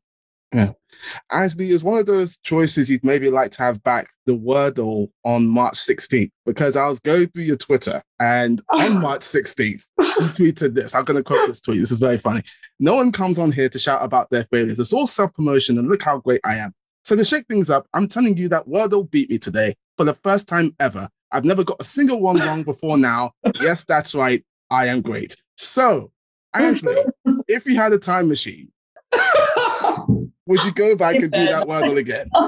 Actually, is one of those choices you'd maybe like to have back the Wordle on March 16th? Because I was going through your Twitter and ah. on March 16th, you tweeted this. I'm going to quote this tweet. This is very funny. No one comes on here to shout about their failures. It's all self promotion and look how great I am. So to shake things up, I'm telling you that Wordle beat me today for the first time ever. I've never got a single one wrong before now. Yes, that's right. I am great. So, Anthony, if you had a time machine, would you go back and do that Wordle again?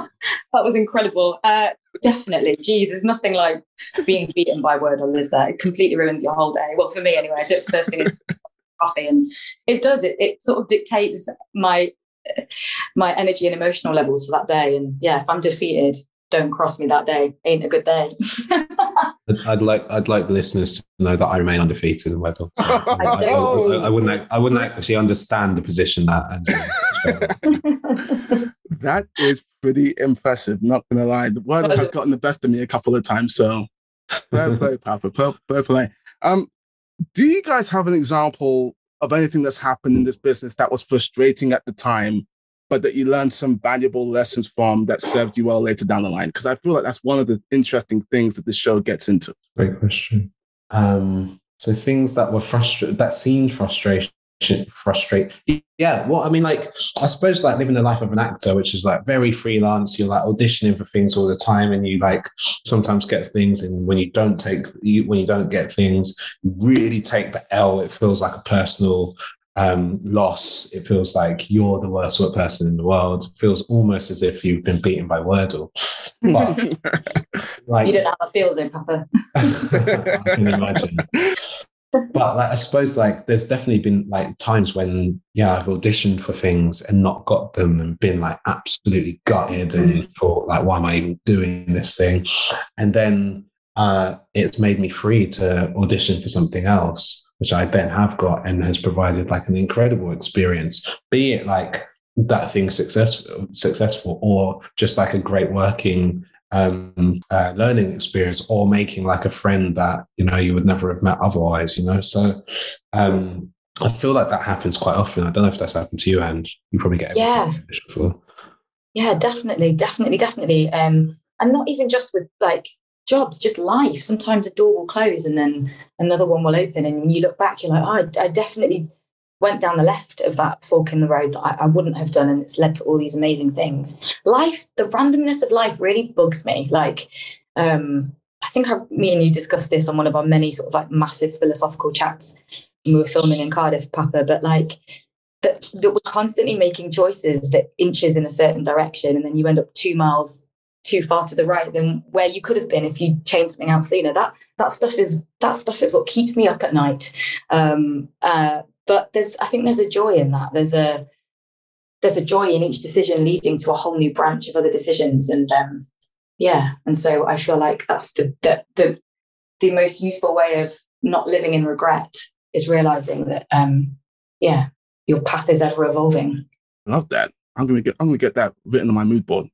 That was incredible. Uh, definitely. Geez, there's nothing like being beaten by Wordle, is there? It completely ruins your whole day. Well, for me anyway, I do it first thing in coffee and it does it. It sort of dictates my my energy and emotional levels for that day. And yeah, if I'm defeated, don't cross me that day. Ain't a good day. I'd, I'd like I'd like the listeners to know that I remain undefeated in Wordle. I, I I. I wouldn't I wouldn't actually understand the position that Angela That is pretty impressive. Not gonna lie, the word Was has it? gotten the best of me a couple of times. So, fair play, Paapa. Fair, fair play. Um, do you guys have an example of anything that's happened in this business that was frustrating at the time, but that you learned some valuable lessons from that served you well later down the line? Because I feel like that's one of the interesting things that the show gets into. Great question. Um, so things that were frustrated, that seemed frustration, frustrate. Yeah. Well, I mean, like, I suppose like living the life of an actor, which is like very freelance. You're like auditioning for things all the time, and you like sometimes get things, and when you don't take, you, when you don't get things, you really take the L. It feels like a personal um, loss. It feels like you're the worst person in the world. It feels almost as if you've been beaten by Wordle. But like, you don't know how it feels, though, Paapa. I can imagine. But like, I suppose like there's definitely been like times when yeah I've auditioned for things and not got them and been like absolutely gutted and thought like why am I even doing this thing, and then uh, it's made me free to audition for something else which I then have got and has provided like an incredible experience. Be it like that thing successful successful or just like a great working um uh, learning experience or making like a friend that you know you would never have met otherwise you know so um i feel like that happens quite often i don't know if that's happened to you and you probably get Yeah. Yeah, definitely, definitely, definitely. Um, and not even just with like jobs, just life. Sometimes a door will close and then another one will open, and when you look back, you're like, oh, I, I definitely went down the left of that fork in the road that I, I wouldn't have done, and it's led to all these amazing things. Life, the randomness of life, really bugs me. Like, um, I think I, me and you discussed this on one of our many sort of like massive philosophical chats when we were filming in Cardiff, Paapa. But like, that, that we're constantly making choices that inches in a certain direction and then you end up two miles too far to the right than where you could have been if you changed something out sooner that that stuff is that stuff is what keeps me up at night um uh but there's i think there's a joy in that there's a there's a joy in each decision leading to a whole new branch of other decisions and um yeah and so i feel like that's the the the, the most useful way of not living in regret is realizing that um yeah your path is ever evolving. Love that. I'm gonna get I'm gonna get that written on my mood board.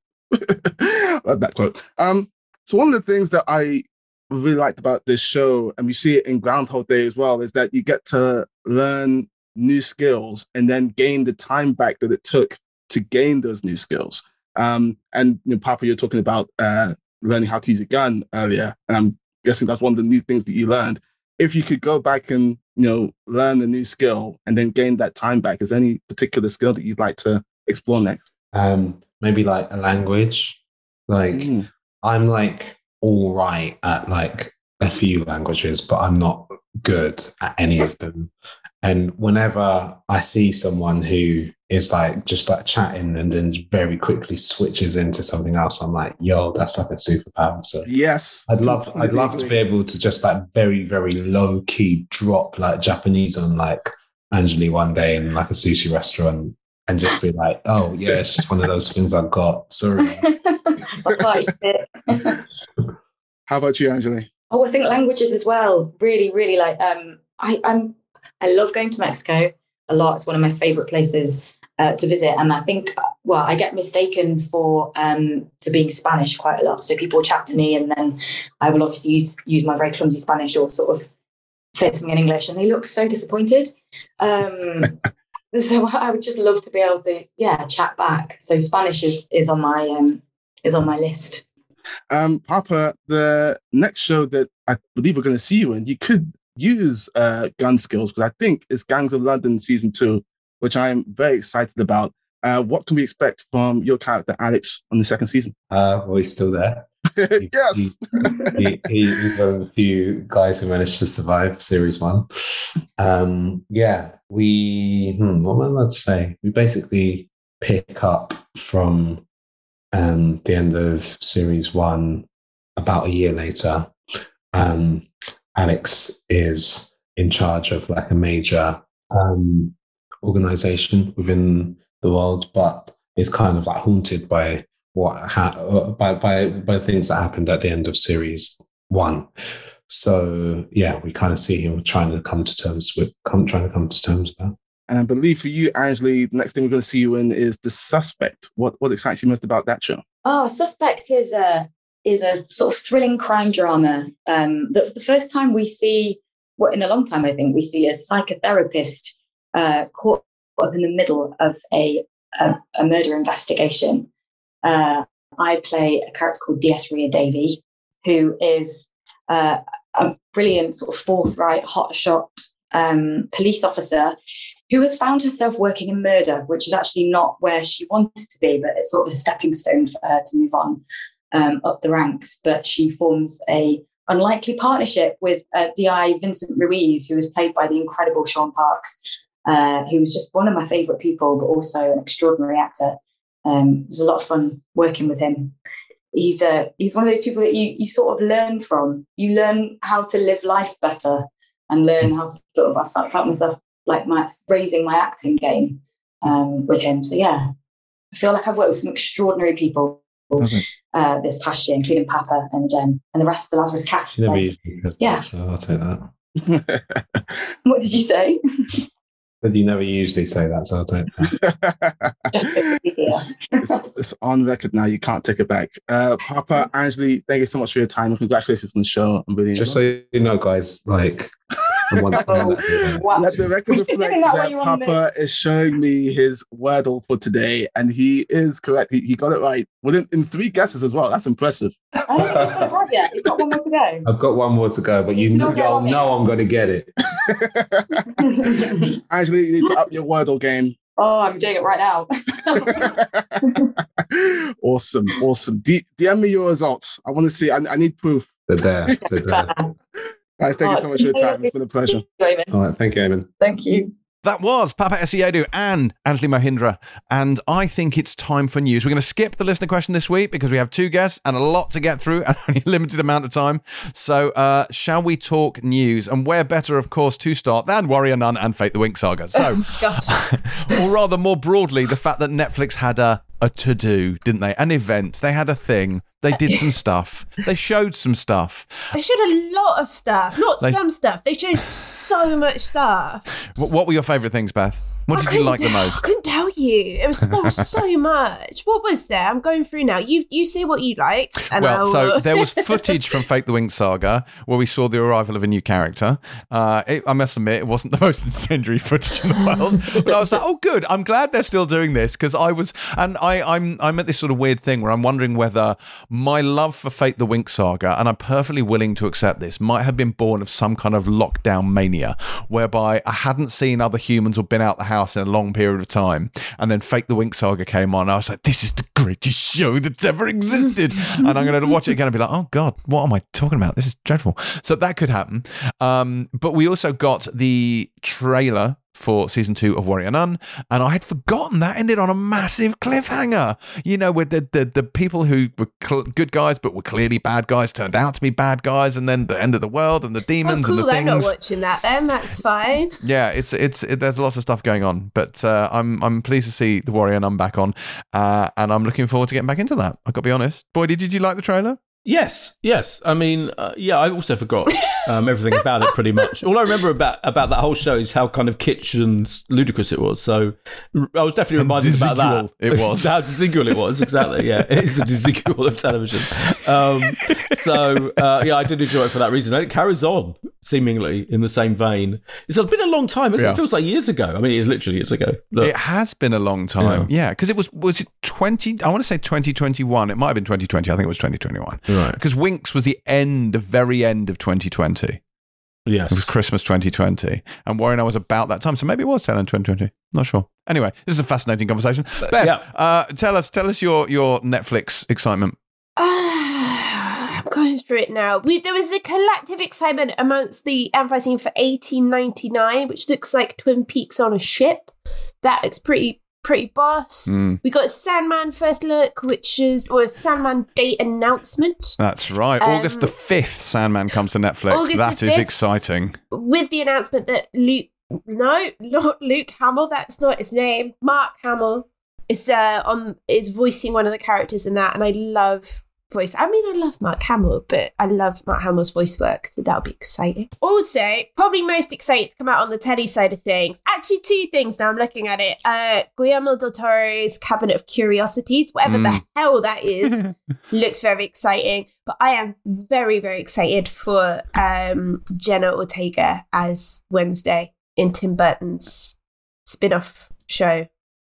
Love that quote. Um, so one of the things that I really liked about this show, and we see it in Groundhog Day as well, is that you get to learn new skills and then gain the time back that it took to gain those new skills. Um, and you know, Paapa, you're talking about uh, learning how to use a gun earlier, and I'm guessing that's one of the new things that you learned. If you could go back and you know learn a new skill and then gain that time back, is any particular skill that you'd like to explore next? um maybe like a language like Mm. I'm like all right at like a few languages, but I'm not good at any of them. And whenever I see someone who is like just like chatting and then very quickly switches into something else, I'm like, yo, that's like a superpower. So Yes, I'd love I'd love to be able to just like very, very low key drop like Japanese on like Anjali one day in like a sushi restaurant and just be like, oh yeah, it's just one of those things I've got. Sorry. My party bit. How about you, Anjali? Oh, I think languages as well. Really, really like. Um, I, I'm. I love going to Mexico a lot. It's one of my favorite places uh, to visit, and I think, well, I get mistaken for um, for being Spanish quite a lot. So people chat to me, and then I will obviously use use my very clumsy Spanish or sort of say something in English, and they look so disappointed. Um, so I would just love to be able to, yeah, chat back. So Spanish is is on my um, is on my list. Um, Paapa, the next show that I believe we're going to see you in, you could use uh, gun skills because I think it's Gangs of London season two, which I'm very excited about. Uh, what can we expect from your character, Alex, on the second season? Uh, well, he's still there. He- yes. he, he, he's one of the few guys who managed to survive series one. Um, yeah, we, hmm, what am I allowed to say? We basically pick up from um, the end of series one about a year later. Um, Alex is in charge of like a major um, organization within the world, but it's kind of like haunted by what ha- uh, by by by things that happened at the end of series one. So yeah, we kind of see him trying to come to terms with come trying to come to terms with that. And I believe for you, Anjali, the next thing we're going to see you in is The Suspect. What what excites you most about that show? Oh, Suspect is a is a sort of thrilling crime drama. Um, the, the first time we see, what well, in a long time, I think, we see a psychotherapist uh, caught up in the middle of a a, a murder investigation. Uh, I play a character called D.S. Ria Davy, who is uh, a brilliant, sort of forthright, hotshot um, police officer who has found herself working in murder, which is actually not where she wanted to be, but it's sort of a stepping stone for her to move on um, up the ranks. But she forms a unlikely partnership with uh, Di Vincent Ruiz, who is played by the incredible Sean Parks, uh, who was just one of my favourite people, but also an extraordinary actor. Um, it was a lot of fun working with him. He's a uh, he's one of those people that you you sort of learn from. You learn how to live life better and learn how to sort of. I felt myself like my raising my acting game um, with him. So yeah, I feel like I've worked with some extraordinary people okay. uh, this past year, including Paapa and um, and the rest of the Lazarus cast. So, yeah, so I'll take that. what did you say? But you never usually say that, so I'll take that. it's, it's, it's, on record now. You can't take it back. Uh, Paapa, Anjali, thank you so much for your time. Congratulations on the show. I'm really just so you know, guys. Like oh, wow. Let the record reflect that, that Paapa is showing me his wordle for today, and he is correct. He, he got it right within in three guesses as well. That's impressive. I don't think he's got it right yet. He's got one more to go. I've got one more to go, but you, you know, y'all know I'm going to get it. Actually, you need to up your wordle game. Oh, I'm doing it right now. awesome, awesome. D- DM me your results. I want to see. I, I need proof. They're there. They're there. Guys, thank oh, you so much for your time. It's been a pleasure. All right, thank you, Eamon. Thank you. That was Paapa Essiedu and Anjali Mohindra. And I think it's time for news. We're going to skip the listener question this week because we have two guests and a lot to get through and only a limited amount of time. So, uh, shall we talk news? And where better, of course, to start than Warrior Nun and Fate the Winx Saga? So, or rather, more broadly, the fact that Netflix had a a to do, didn't they? An event. They had a thing. They did some stuff. They showed some stuff. They showed a lot of stuff, not they, some stuff. They showed so much stuff. What were your favourite things, Beth? What did you like the most? I couldn't tell you. It was there was so much. What was there? I'm going through now. You you say what you liked. well, so there was footage from Fate the Winx Saga where we saw the arrival of a new character. Uh, it, I must admit, it wasn't the most incendiary footage in the world, but I was like, oh, good. I'm glad they're still doing this because I was, and I I'm I'm at this sort of weird thing where I'm wondering whether my love for Fate the Winx Saga, and I'm perfectly willing to accept this, might have been born of some kind of lockdown mania, whereby I hadn't seen other humans or been out the house house in a long period of time. And then Fate the Winx Saga came on. I was like, this is the greatest show that's ever existed. and I'm going to watch it again and be like, oh God, what am I talking about? This is dreadful. So that could happen. Um, but we also got the trailer for season two of Warrior Nun, and I had forgotten that ended on a massive cliffhanger. You know, with the the, the people who were cl- good guys but were clearly bad guys turned out to be bad guys, and then the end of the world and the demons oh, cool. and the things. I'm not watching that. Then that's fine. Yeah, it's it's it, there's lots of stuff going on, but uh, I'm I'm pleased to see the Warrior Nun back on, uh, and I'm looking forward to getting back into that. I've got to be honest. Boy, did you like the trailer? Yes, yes. I mean, uh, yeah. I also forgot um, everything about it pretty much. All I remember about about that whole show is how kind of kitsch and ludicrous it was. So I was definitely reminded about that. It was how desigual it was. Exactly. Yeah, it is the desigual of television. Um, so uh, yeah, I did enjoy it for that reason. And it carries on seemingly in the same vein. It's been a long time. Yeah. It feels like years ago. I mean, it is literally years ago. Look. It has been a long time. Yeah, because yeah, it was was it twenty? I want to say twenty twenty one. It might have been twenty twenty. I think it was twenty twenty one. Right. Because Winx was the end, the very end of 2020. Yes. It was Christmas 2020. And Warrior I was about that time. So maybe it was tail end 2020. Not sure. Anyway, this is a fascinating conversation. But, Beth, yeah. uh, tell us tell us your, your Netflix excitement. Uh, I'm going through it now. We, there was a collective excitement amongst the Empire scene for 1899, which looks like Twin Peaks on a ship. That looks pretty pretty boss. Mm. We got Sandman first look, which is or Sandman date announcement. That's right. Um, August the fifth, Sandman comes to Netflix. August that is 5th, exciting. With the announcement that Luke no, not Luke Hamill, that's not his name. Mark Hamill is uh, on is voicing one of the characters in that, and I love voice. I mean, I love Mark Hamill, but I love Mark Hamill's voice work, so that'll be exciting. Also, probably most excited to come out on the telly side of things. Actually, two things now I'm looking at it. Uh, Guillermo del Toro's Cabinet of Curiosities, whatever the hell that is, looks very exciting. But I am very, very excited for um, Jenna Ortega as Wednesday in Tim Burton's spin-off show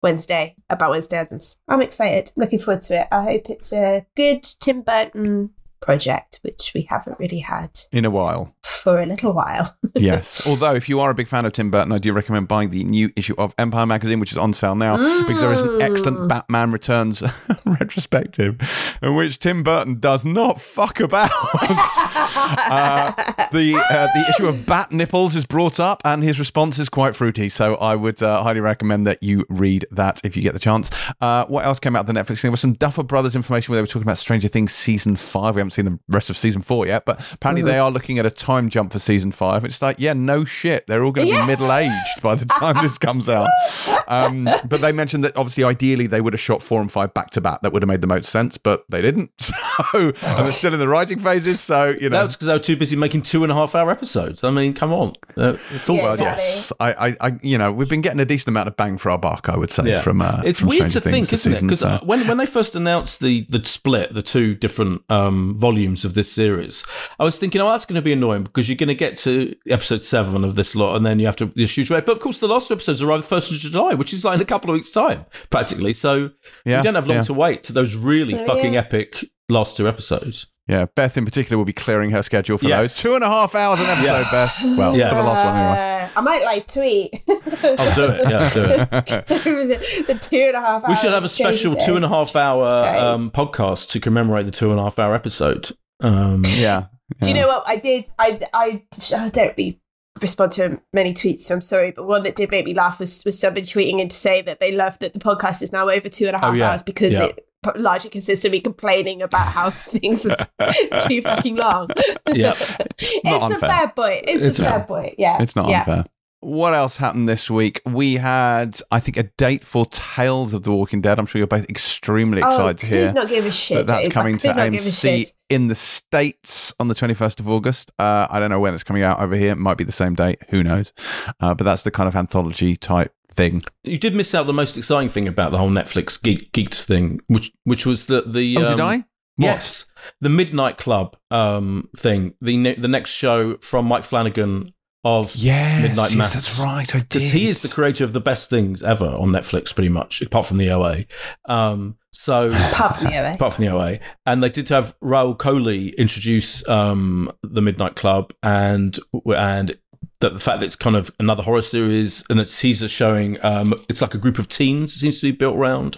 Wednesday about Wednesday Addams. I'm excited. Looking forward to it. I hope it's a good Tim Burton project, which we haven't really had In a while. For a little while. Yes. Although, if you are a big fan of Tim Burton, I do recommend buying the new issue of Empire magazine, which is on sale now, because there is an excellent Mm. Batman Returns retrospective in which Tim Burton does not fuck about. uh, the uh, the issue of Bat Nipples is brought up, and his response is quite fruity. So I would uh, highly recommend that you read that if you get the chance. Uh, what else came out of the Netflix thing? There was some Duffer Brothers information where they were talking about Stranger Things season five. We haven't seen the rest of season four yet, but apparently they are looking at a time jump for season five. It's like, yeah, no shit, they're all going to Yeah. be middle aged by the time this comes out. Um, but they mentioned that obviously, ideally, they would have shot four and five back to back. That would have made the most sense, but they didn't. So, and they're still in the writing phases. So, you know. That's because they were too busy making two and a half hour episodes. I mean, come on. Uh, full Yeah, Well, exactly. yes, I, I, I, you know, we've been getting a decent amount of bang for our buck, I would say, Yeah. from. Uh, it's from weird Stranger to think, Things this isn't it? Because so- when when they first announced the the split, the two different um, volumes of this series, I was thinking, oh, that's going to be annoying because you're going to get to episode seven of this lot, and then you have to the huge rate. But of course, the last two episodes arrive the first of July, which is like in a couple of weeks' time, practically. So yeah, you don't have long yeah. to wait to those really Oh, fucking yeah. epic last two episodes. Yeah, Beth in particular will be clearing her schedule for Yes. those two and a half hours an episode. Yes. Beth, well, Yes. for the last one anyway. Uh, I might live tweet. I'll do it. Yeah, do it. the, the two and a half hours. We should have a special two and a half hour um, podcast to commemorate the two and a half hour episode. Um, yeah. Do you know what I did? I, I, I don't really respond to many tweets, so I'm sorry. But one that did make me laugh was, was somebody tweeting in to say that they love that the podcast is now over two and a oh, half Oh, yeah. hours because Yeah. it largely consists of me complaining about how things are too fucking long. Yeah. it's Not a fair point. It's, It's a fair. fair point. Yeah, It's not yeah. unfair. What else happened this week? We had, I think, a date for Tales of the Walking Dead. I'm sure you're both extremely Oh, excited to could hear not give a shit. that that's coming to could not give a AMC in the States on the 21st of August. Uh, I don't know when it's coming out over here. It might be the same date. Who knows? Uh, but that's the kind of anthology type thing. You did miss out the most exciting thing about the whole Netflix geek, geeks thing, which which was that the Oh, did um, I? What? Yes, the Midnight Club um, thing. The ne- the next show from Mike Flanagan of Yes, Midnight yes, Mass. that's right. I did. because he is the creator of the best things ever on Netflix, pretty much, apart from the OA. Um, so Apart from the OA. apart from the OA, and they did have Rahul Kohli introduce um, the Midnight Club, and and that the fact that it's kind of another horror series, and that teaser showing um, it's like a group of teens it seems to be built around.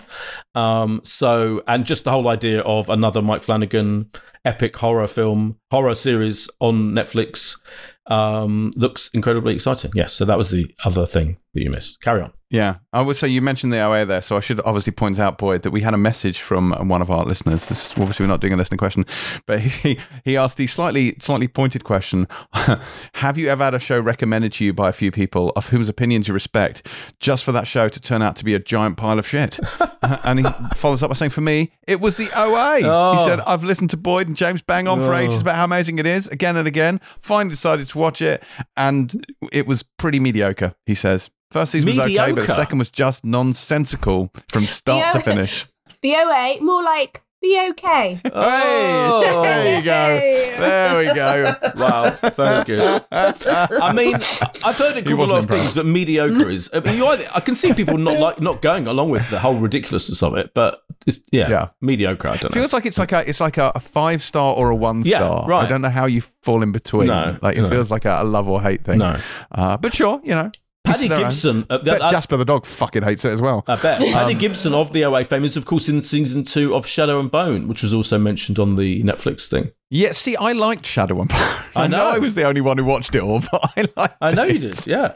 Um, so and just the whole idea of another Mike Flanagan epic horror film horror series on Netflix um, looks incredibly exciting. Yes, so that was the other thing that you missed. Carry on. Yeah, I would say you mentioned the OA there, so I should obviously point out, Boyd, that we had a message from one of our listeners. This, is obviously, we're not doing a listener question, but he he asked the slightly slightly pointed question: Have you ever had a show recommended to you by a few people of whose opinions you respect, just for that show to turn out to be a giant pile of shit? And he follows up by saying, "For me, it was the OA." Oh. He said, "I've listened to Boyd and James bang on for Oh. ages about how amazing it is, again and again. Finally decided to watch it, and it was pretty mediocre." He says. First season was okay, but the second was just nonsensical from start Yeah. to finish. The OA, more like be okay. Oh. Hey, there you go. There we go. Wow, very good. I mean, I've heard it He called a wasn't lot of impressed. things, but mediocre is. I mean, you either, I can see people not like not going along with the whole ridiculousness of it, but it's yeah, Yeah. mediocre. I don't know. Feels like it's like a it's like a, a five star or a one star. Yeah, star. right. I don't know how you fall in between. No, like it no. feels like a, a love or hate thing. No, Uh, but sure, you know. Paddy each their own. Gibson. Uh, Bet I, Jasper the dog fucking hates it as well. I bet Paddy Um, Gibson of the OA fame is, of course, in season two of Shadow and Bone, which was also mentioned on the Netflix thing. Yeah, see, I liked Shadow and Bone. I, I know. know. I was the only one who watched it all, but I liked I know it. you did, yeah.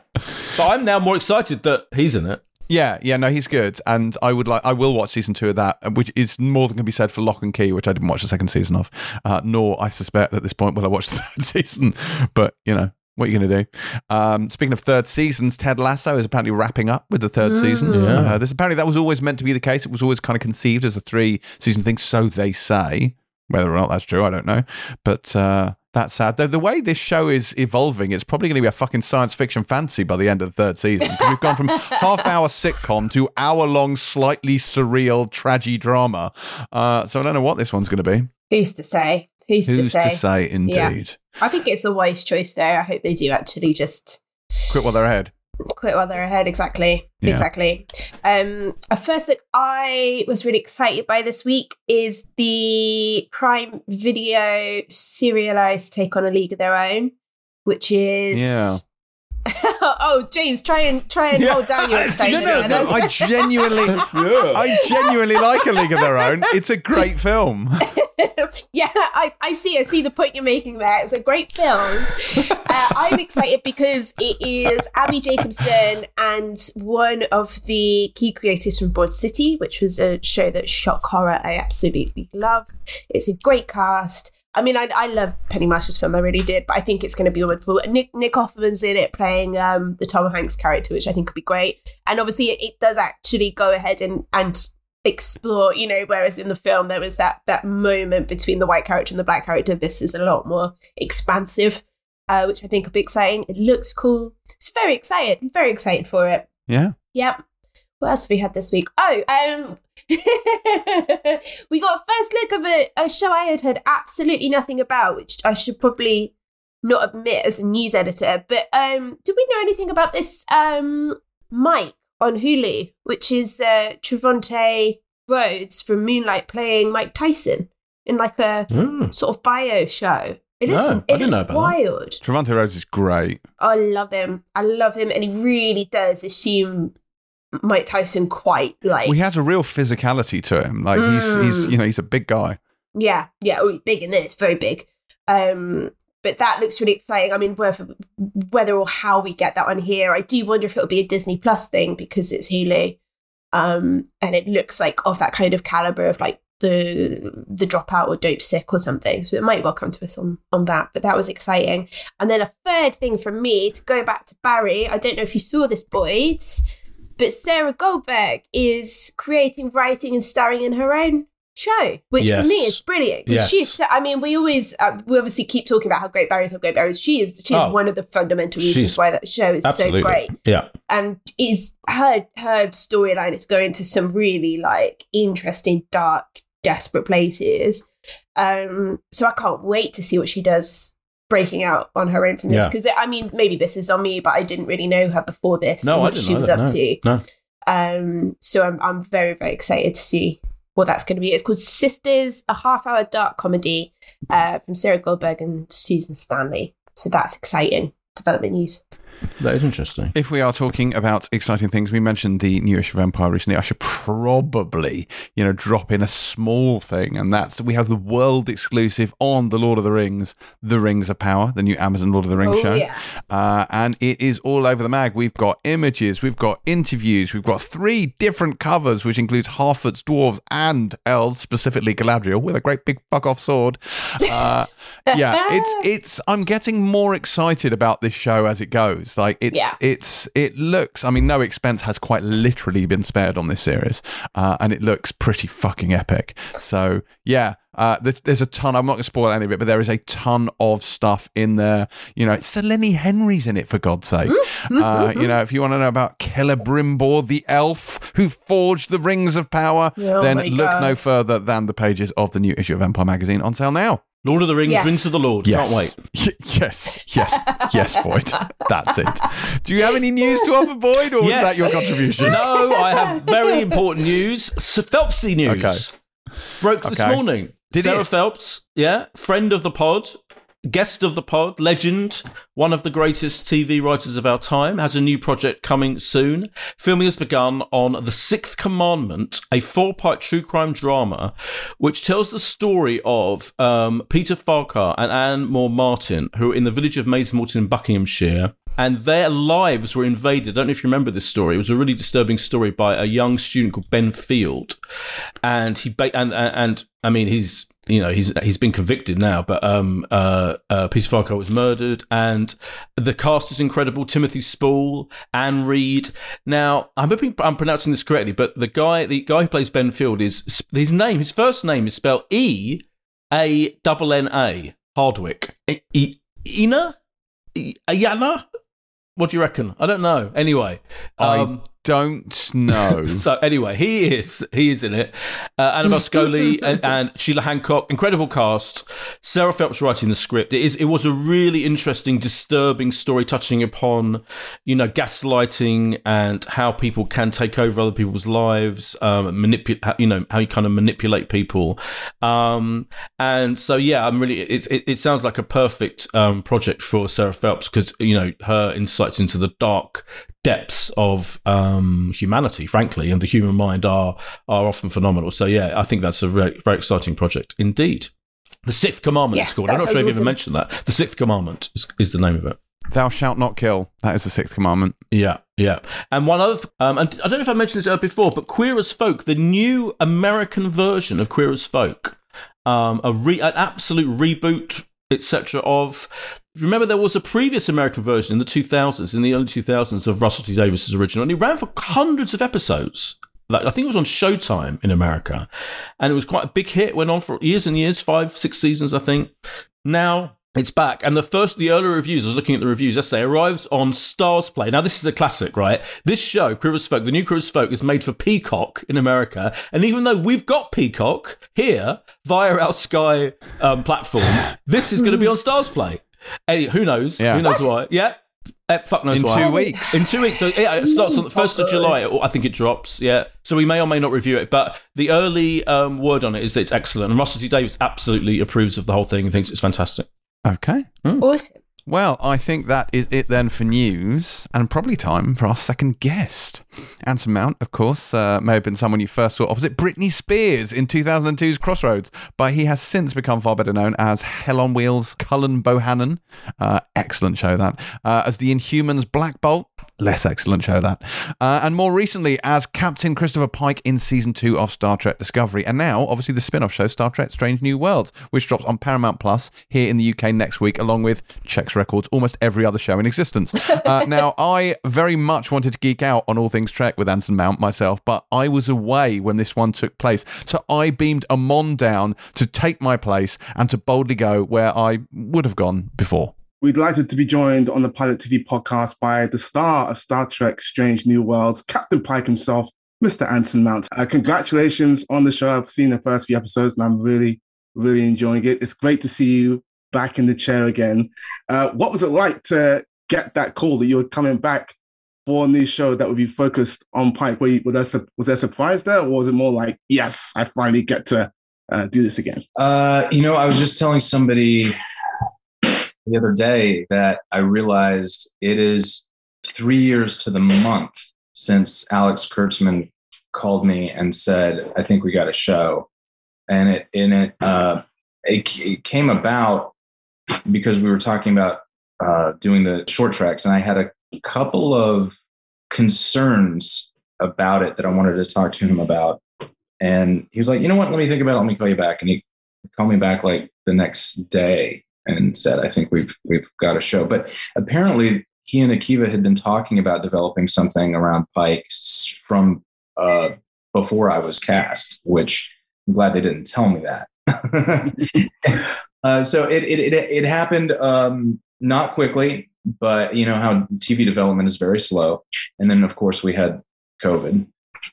But I'm now more excited that he's in it. Yeah, yeah, no, he's good, and I would like, I will watch season two of that, which is more than can be said for Lock and Key, which I didn't watch the second season of, uh, nor I suspect at this point will I watch the third season. But you know, What are you going to do? Um, speaking of third seasons, Ted Lasso is apparently wrapping up with the third season. Yeah. Uh, this apparently that was always meant to be the case. It was always kind of conceived as a three season thing, so they say. Whether or not that's true, I don't know. But uh, that's sad. The, the way this show is evolving, it's probably going to be a fucking science fiction fantasy by the end of the third season. we've gone from half hour sitcom to hour long, slightly surreal tragedy drama. Uh, so I don't know what this one's going to be. Who's to say? Who's, Who's to say? to say, indeed? I think it's a wise choice there. I hope they do actually just Quit while they're ahead. quit while they're ahead. Exactly. Yeah. Exactly. Um, a first look I was really excited by this week is the Prime Video serialized take on a League of Their Own, which is Yeah. oh, James, try and try and Yeah. hold down your excitement. No, no, no. I genuinely, Yeah. I genuinely like A League of Their Own. It's a great film. yeah, I, I see. I see the point you're making there. It's a great film. uh, I'm excited because it is Abbi Jacobson and one of the key creators from Broad City, which was a show that shock horror I absolutely love. It's a great cast. I mean, I, I love Penny Marshall's film, I really did, but I think it's going to be wonderful. Nick Nick Offerman's in it playing um, the Tom Hanks character, which I think could be great. And obviously, it, it does actually go ahead and and explore you know whereas in the film there was that that moment between the white character and the black character this is a lot more expansive uh, which i think will be exciting it looks cool it's very excited I'm very excited for it Yeah. yep what else have we had this week oh um we got a first look of a, a show i had heard absolutely nothing about which i should probably not admit as a news editor but um do we know anything about this um mike on Hulu, which is uh, Trevante Rhodes from Moonlight playing Mike Tyson in like a Mm. sort of bio show. It looks, No, I it didn't looks know about that. wild. Trevante Rhodes is great. I love him. I love him, and he really does assume Mike Tyson quite like. Well, he has a real physicality to him. Like he's, he's, Mm. you know, he's a big guy. Yeah, yeah, oh, big in this, very big. Um, but that looks really exciting. I mean, whether whether or how we get that on here, I do wonder if it'll be a Disney Plus thing because it's Hulu, um, and it looks like of that kind of caliber of like the the dropout or Dopesick or something. So it might well come to us on on that. But that was exciting. And then a third thing from me to go back to Barry. I don't know if you saw this, boys, but Sarah Goldberg is creating, writing, and starring in her own show, which for me is brilliant. Yes. She's, I mean, we always, uh, we obviously keep talking about how great Barry is, how great Barry is. She is, she is Oh. one of the fundamental reasons why that show is Absolutely. so great. Yeah. And is her her storyline is going to some really like interesting, dark, desperate places. Um, so I can't wait to see what she does breaking out on her own from this Yeah. because I mean maybe this is on me, but I didn't really know her before this. No, what didn't she was up no. to. No. Um, so I'm I'm very very excited to see what that's going to be. It's called Sisters, a half hour dark comedy uh, from Sarah Goldberg and Susan Stanley. So that's exciting development news. That is interesting. If we are talking about exciting things, we mentioned the new issue of Empire recently. I should probably, you know, drop in a small thing, and that's we have the world exclusive on the Lord of the Rings, The Rings of Power, the new Amazon Lord of the Rings oh show. yeah. Uh, and it is all over the mag. We've got images, we've got interviews, we've got three different covers, which includes Harfoots dwarves and elves, specifically Galadriel, with a great big fuck off sword. Uh, yeah, it's it's. I'm getting more excited about this show as it goes. Like it's Yeah. it's it looks. I mean, no expense has quite literally been spared on this series, uh, and it looks pretty fucking epic. So yeah. Uh, there's, there's a ton. I'm not going to spoil any of it, but there is a ton of stuff in there. You know, Selene Henry's in it for God's sake. Uh, you know, if you want to know about Celebrimbor, the elf who forged the rings of power, Oh then look no further than the pages of the new issue of Empire magazine on sale now. Lord of the Rings, Yes. Rings of the Lord. Yes. Can't wait. Y- yes, yes, yes, Boyd. That's it. Do you have any news to offer, Boyd, or was that your contribution? No, I have very important news. So Phelpsy news. Okay. Broke this Okay. morning. Did Sarah it? Phelps, yeah, friend of the pod, guest of the pod, legend, one of the greatest TV writers of our time, has a new project coming soon. Filming has begun on The Sixth Commandment, a four part true crime drama which tells the story of um, Peter Farquhar and Anne Moore Martin, who are in the village of Maids Moreton in Buckinghamshire. And their lives were invaded. I don't know if you remember this story. It was a really disturbing story by a young student called Ben Field, and he ba- and, and and I mean he's you know he's he's been convicted now, but um, uh, uh, Peter Farquhar was murdered, and the cast is incredible. Timothy Spall, Anne Reid. Now I'm hoping I'm pronouncing this correctly, but the guy the guy who plays Ben Field is his name. His first name is spelled E A double N A Hardwick. E- e- Ina E- Ayana. What do you reckon? I don't know. Anyway, um, Don't know. so anyway, he is he is in it. Uh, Annabel Scholey and, and Sheila Hancock, incredible cast. Sarah Phelps writing the script. It is it was a really interesting, disturbing story touching upon you know gaslighting and how people can take over other people's lives, um, manipulate you know how you kind of manipulate people. Um, and so yeah, I'm really it's it, it sounds like a perfect um, project for Sarah Phelps because you know her insights into the dark depths of um, humanity, frankly, and the human mind are are often phenomenal. So yeah, I think that's a very, very exciting project indeed. The Sixth Commandment Yes, is called. I'm not sure if you've ever mentioned that. The Sixth Commandment is, is the name of it. Thou shalt not kill. That is the sixth commandment. Yeah, yeah. And one other, um, and I don't know if I mentioned this before, but Queer as Folk, the new American version of Queer as Folk, um, a re- an absolute reboot, etc. Of remember there was a previous American version in the 2000s, in the early 2000s, of Russell T Davies's original, and it ran for hundreds of episodes. Like, I think it was on Showtime in America, and it was quite a big hit. Went on for years and years, five, six seasons, I think. Now it's back, and the first, the early reviews. I was looking at the reviews yesterday. Arrives on StarzPlay. Now this is a classic, right? This show, as Folk, the new as Folk, is made for Peacock in America, and even though we've got Peacock here via our Sky um, platform, this is going to be on StarzPlay. Hey, who knows? Yeah. Who knows why? Yeah. Eh, fuck knows In why. two weeks. In two weeks. So yeah, it starts on the first of July. I think it drops. Yeah. So we may or may not review it, but the early um, word on it is that it's excellent, and Russell T Davies absolutely approves of the whole thing and thinks it's fantastic. Okay. Awesome. Well, I think that is it then for news, and probably time for our second guest. Anson Mount, of course, uh, may have been someone you first saw opposite Britney Spears in 2002's Crossroads, but he has since become far better known as Hell on Wheels Cullen Bohannon. Uh, excellent show that. Uh, as the Inhumans Black Bolt. Less excellent show that. Uh, and more recently as Captain Christopher Pike in season two of Star Trek Discovery. And now, obviously, the spin off show Star Trek Strange New Worlds, which drops on Paramount Plus here in the UK next week, along with checks records almost every other show in existence. Uh, now, I very much wanted to geek out on all things Trek with Anson Mount myself, but I was away when this one took place. So I beamed a Mon down to take my place and to boldly go where I would have gone before. We're delighted to be joined on the Pilot TV podcast by the star of Star Trek Strange New Worlds, Captain Pike himself, Mr. Anson Mount. Uh, congratulations on the show. I've seen the first few episodes and I'm really, really enjoying it. It's great to see you back in the chair again. Uh, what was it like to get that call that you were coming back for a new show that would be focused on Pike? Were you, was, there, was there a surprise there or was it more like, yes, I finally get to uh, do this again? Uh, you know, I was just telling somebody the other day that I realized it is three years to the month since Alex Kurtzman called me and said, "I think we got a show," and it and it uh, it, it came about because we were talking about uh, doing the Short Treks, and I had a couple of concerns about it that I wanted to talk to him about. And he was like, you know what? Let me think about it. Let me call you back. And he called me back like the next day and said, I think we've we've got a show. But apparently he and Akiva had been talking about developing something around Pike from uh, before I was cast, which I'm glad they didn't tell me that. uh, so it, it it it happened um, not quickly, but you know how TV development is very slow. And then of course we had COVID,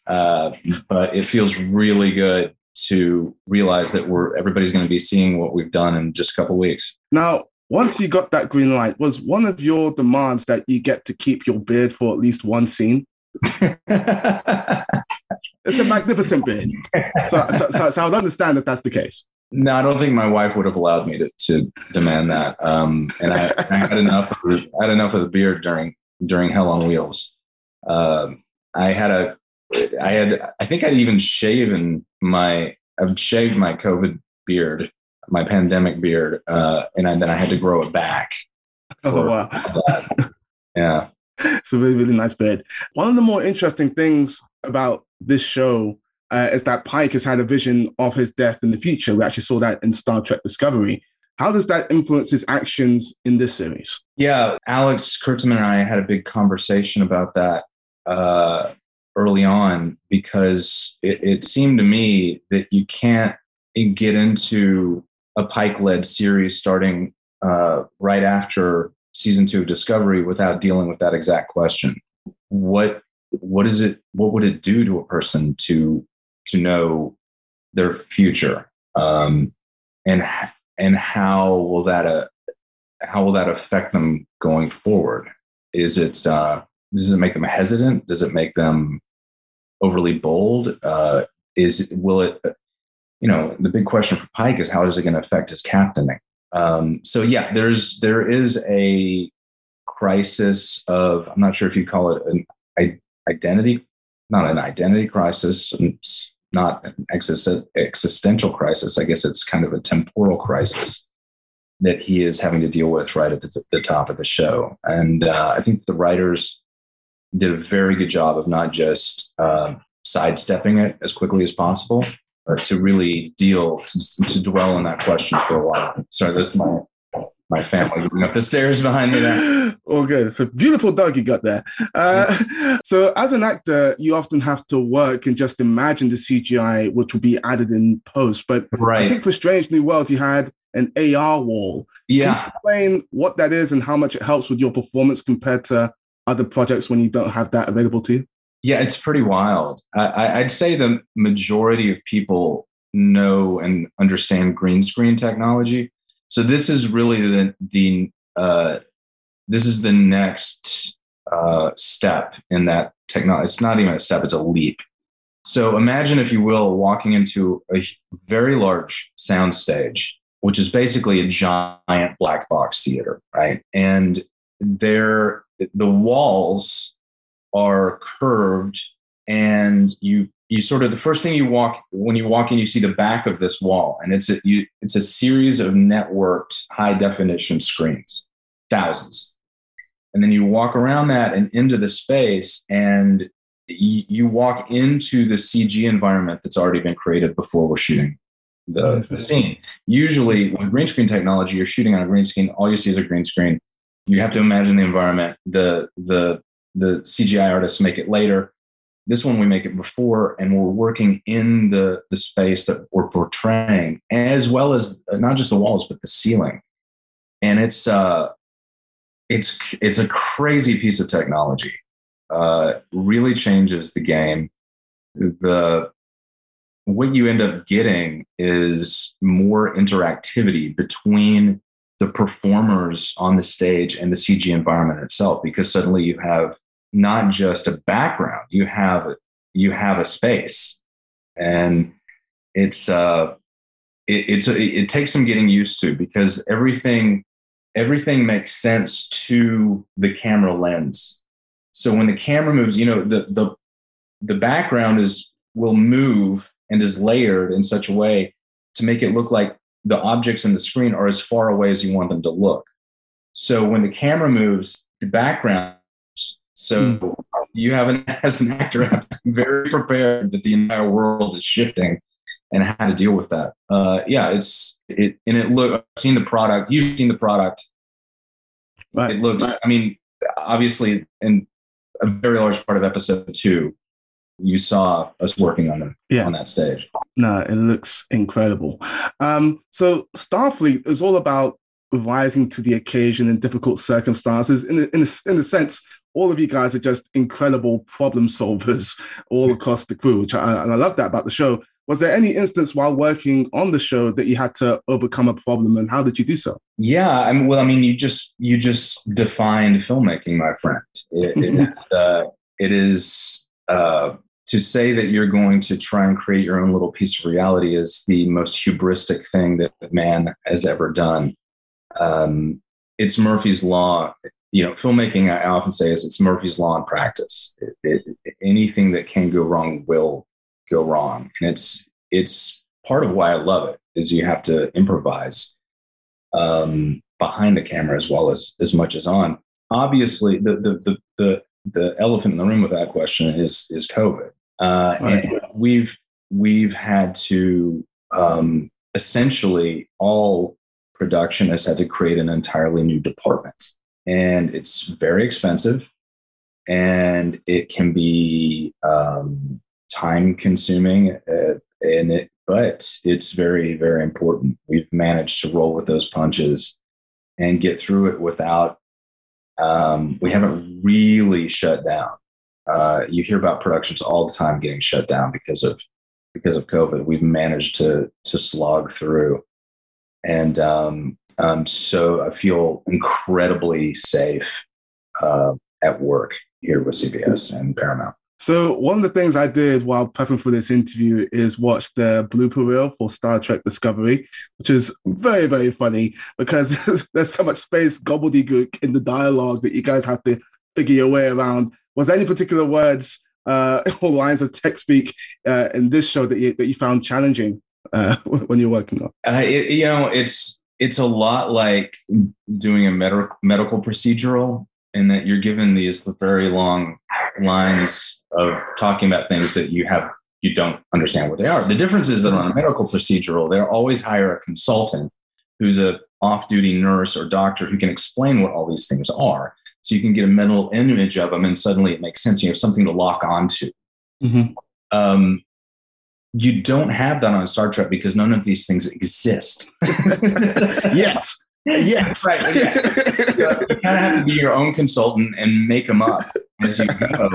uh, but it feels really good to realize that we're everybody's going to be seeing what we've done in just a couple weeks. Now, once you got that green light, was one of your demands that you get to keep your beard for at least one scene? It's a magnificent beard. So, so, so, so I would understand that that's the case. No, I don't think my wife would have allowed me to, to demand that. Um, and I, I had enough. Of, the- I had enough of the beard during during Hell on Wheels. Um, I had a. I had. I think I'd even shaven my. I've shaved my COVID beard, my pandemic beard, uh, and I, then I had to grow it back. Oh, wow. that. Yeah. It's a really, really nice beard. One of the more interesting things about this show uh, is that Pike has had a vision of his death in the future. We actually saw that in Star Trek Discovery. How does that influence his actions in this series? Yeah, Alex Kurtzman and I had a big conversation about that uh, early on because it, it seemed to me that you can't get into a Pike led series starting uh, right after season two of Discovery without dealing with that exact question. What what is it? What would it do to a person to to know their future? Um, and and how will that uh, how will that affect them going forward? Is it uh, does it make them hesitant? Does it make them overly bold? Uh, is will it? You know, the big question for Pike is how is it going to affect his captaining? Um, so yeah, there's there is a crisis of I'm not sure if you call it an identity, not an identity crisis, not an existential crisis. I guess it's kind of a temporal crisis that he is having to deal with right at the, the top of the show. And uh, I think the writers did a very good job of not just uh, sidestepping it as quickly as possible, but to really deal, to, to dwell on that question for a while. Sorry, this is my my family moving up the stairs behind me there. All good. It's a beautiful dog you got there. Uh, so, as an actor, you often have to work and just imagine the CGI which will be added in post. But right. I think for Strange New Worlds, you had an AR wall. Yeah. explain what that is and how much it helps with your performance compared to other projects when you don't have that available to you? Yeah, it's pretty wild. I, I'd say the majority of people know and understand green screen technology so this is really the the uh, this is the next uh, step in that technology. It's not even a step; it's a leap. So imagine, if you will, walking into a very large sound stage, which is basically a giant black box theater, right? And there, the walls are curved, and you you sort of the first thing you walk when you walk in you see the back of this wall and it's a you, it's a series of networked high definition screens thousands. And then you walk around that and into the space and you, you walk into the cg environment that's already been created before we're shooting the, the scene. Usually with green screen technology you're shooting on a green screen all you see is a green screen you have to imagine the environment the the the cgi artists make it later this one we make it before, and we're working in the the space that we're portraying, as well as not just the walls but the ceiling. And it's uh, it's it's a crazy piece of technology. Uh, really changes the game. The what you end up getting is more interactivity between the performers on the stage and the CG environment itself, because suddenly you have not just a background you have you have a space. And it's uh it, it's it, it takes some getting used to because everything everything makes sense to the camera lens. So when the camera moves you know the the the background is will move and is layered in such a way to make it look like the objects in the screen are as far away as you want them to look so when the camera moves the background so mm. you have an as an actor have very prepared that the entire world is shifting and how to deal with that. Uh, yeah, it's it and it look. I've seen the product. You've seen the product. Right. It looks. Right. I mean, obviously, in a very large part of episode two, you saw us working on them yeah. on that stage. No, it looks incredible. Um, so Starfleet is all about rising to the occasion in difficult circumstances. In in a, in a sense, all of you guys are just incredible problem solvers all across the crew, which I, and I love that about the show. Was there any instance while working on the show that you had to overcome a problem, and how did you do so? Yeah, I mean, well, I mean, you just you just defined filmmaking, my friend. It, it is, uh, it is uh, to say that you're going to try and create your own little piece of reality is the most hubristic thing that man has ever done. Um, it's Murphy's law you know, filmmaking, I often say, is it's Murphy's law in practice. It, it, anything that can go wrong will go wrong, and it's it's part of why I love it. Is you have to improvise um, behind the camera as well as as much as on. Obviously, the the the the, the elephant in the room with that question is is COVID, uh, right. and we've we've had to um, essentially all production has had to create an entirely new department, and it's very expensive, and it can be um, time consuming, uh, and it but it's very very important. We've managed to roll with those punches and get through it without. Um, we haven't really shut down. Uh, you hear about productions all the time getting shut down because of because of COVID. We've managed to to slog through, and um, um, so I feel incredibly safe uh, at work here with CBS and Paramount. So one of the things I did while prepping for this interview is watch the blooper reel for Star Trek Discovery, which is very, very funny because there's so much space gobbledygook in the dialogue that you guys have to figure your way around. Was there any particular words uh, or lines of tech speak uh, in this show that you, that you found challenging uh, when you're working on? Uh, it, you know, it's it's a lot like doing a med- medical procedural in that you're given these very long lines of talking about things that you have you don't understand what they are. The difference is that on a medical procedural, they'll always hire a consultant who's a off-duty nurse or doctor who can explain what all these things are. So you can get a mental image of them, and suddenly it makes sense. You have something to lock onto. Mm-hmm. Um, you don't have that on Star Trek because none of these things exist yet. Yes, right. Yeah. you kind of have to be your own consultant and make them up as you go,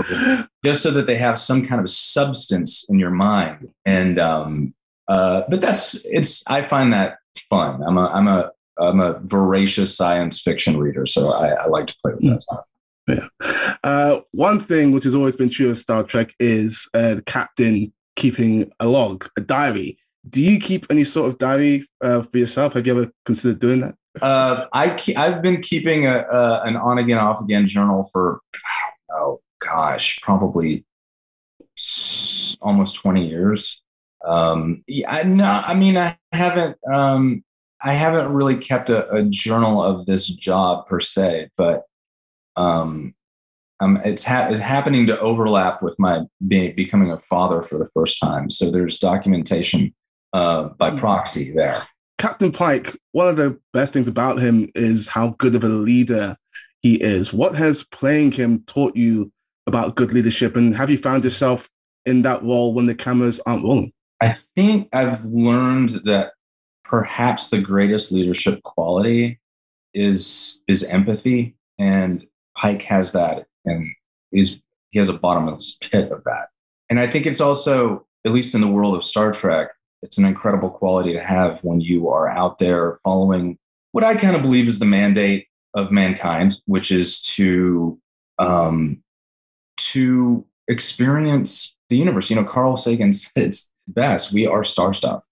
just so that they have some kind of substance in your mind. And um, uh, but that's it's. I find that fun. I'm a I'm a I'm a voracious science fiction reader, so I, I like to play with that stuff. Yeah. Uh, one thing which has always been true of Star Trek is uh, the captain keeping a log, a diary. Do you keep any sort of diary uh, for yourself? Have you ever considered doing that? Uh, I ke- I've been keeping a, a, an on again off again journal for oh gosh probably almost twenty years. Um, yeah, I, no, I mean I haven't um, I haven't really kept a, a, journal of this job per se, but um, um, it's, ha- it's happening to overlap with my being, becoming a father for the first time. So there's documentation uh, by Hmm. proxy there. Captain Pike, one of the best things about him is how good of a leader he is. What has playing him taught you about good leadership? And have you found yourself in that role when the cameras aren't rolling? I think I've learned that perhaps the greatest leadership quality is is empathy, and Pike has that, and he's he has a bottomless pit of that. And I think it's also, at least in the world of Star Trek, it's an incredible quality to have when you are out there following what I kind of believe is the mandate of mankind, which is to um, to experience the universe. You know, Carl Sagan said it's best. We are star stuff.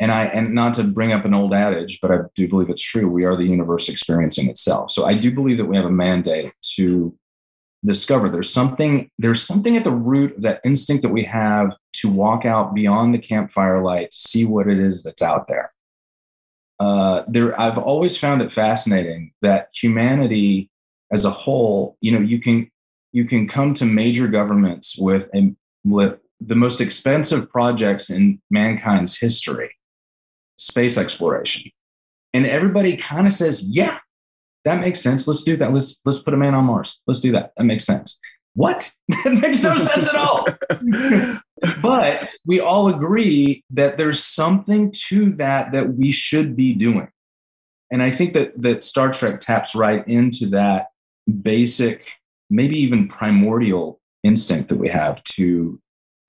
And I and not to bring up an old adage, but I do believe it's true. We are the universe experiencing itself. So I do believe that we have a mandate to discover there's something there's something at the root of that instinct that we have to walk out beyond the campfire light to see what it is that's out there. Uh, there, I've always found it fascinating that humanity as a whole, you know, you can you can come to major governments with a with the most expensive projects in mankind's history, space exploration, and everybody kind of says, "Yeah, that makes sense. Let's do that. Let's let's put a man on Mars. Let's do that. That makes sense." What? that makes no sense at all. but we all agree that there's something to that that we should be doing. And I think that that Star Trek taps right into that basic, maybe even primordial instinct that we have to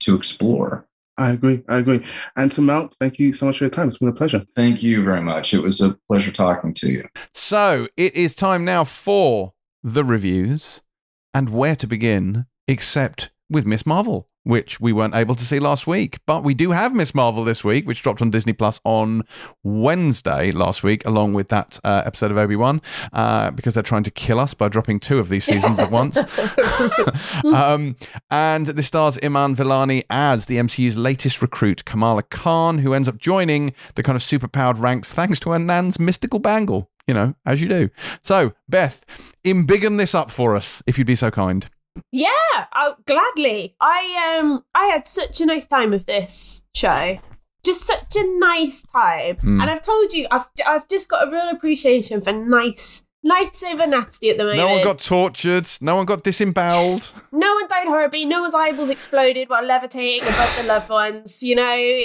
to explore. I agree. I agree. Anson Mount, thank you so much for your time. It's been a pleasure. Thank you very much. It was a pleasure talking to you. So it is time now for the reviews and where to begin, except with Miss Marvel, which we weren't able to see last week. But we do have Miss Marvel this week, which dropped on Disney Plus on Wednesday last week, along with that uh, episode of Obi Wan, uh, because they're trying to kill us by dropping two of these seasons at once. um, and this stars Iman Vellani as the MCU's latest recruit, Kamala Khan, who ends up joining the kind of superpowered ranks thanks to her nan's mystical bangle. You know, as you do. So, Beth, embiggen this up for us, if you'd be so kind. Yeah, I'll, gladly. I um I had such a nice time with this show. Just such a nice time. Hmm. And I've told you, I've I've just got a real appreciation for nice nice over nasty at the moment. No one got tortured. No one got disemboweled. no one died horribly. No one's eyeballs exploded while levitating above their loved ones. You know,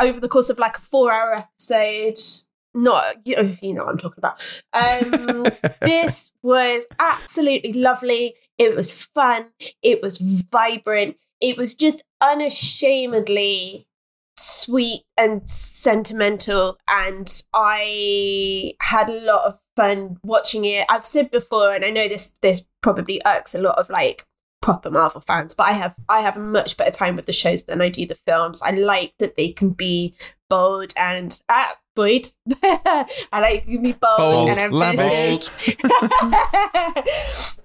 over the course of like a four-hour episode. Not you know, you know what I'm talking about. Um, this was absolutely lovely. It was fun. It was vibrant. It was just unashamedly sweet and sentimental. And I had a lot of fun watching it. I've said before, and I know this this probably irks a lot of like proper Marvel fans, but I have I have a much better time with the shows than I do the films. I like that they can be bold and uh, Boyd. I like can be bold, Bold, and ambitious.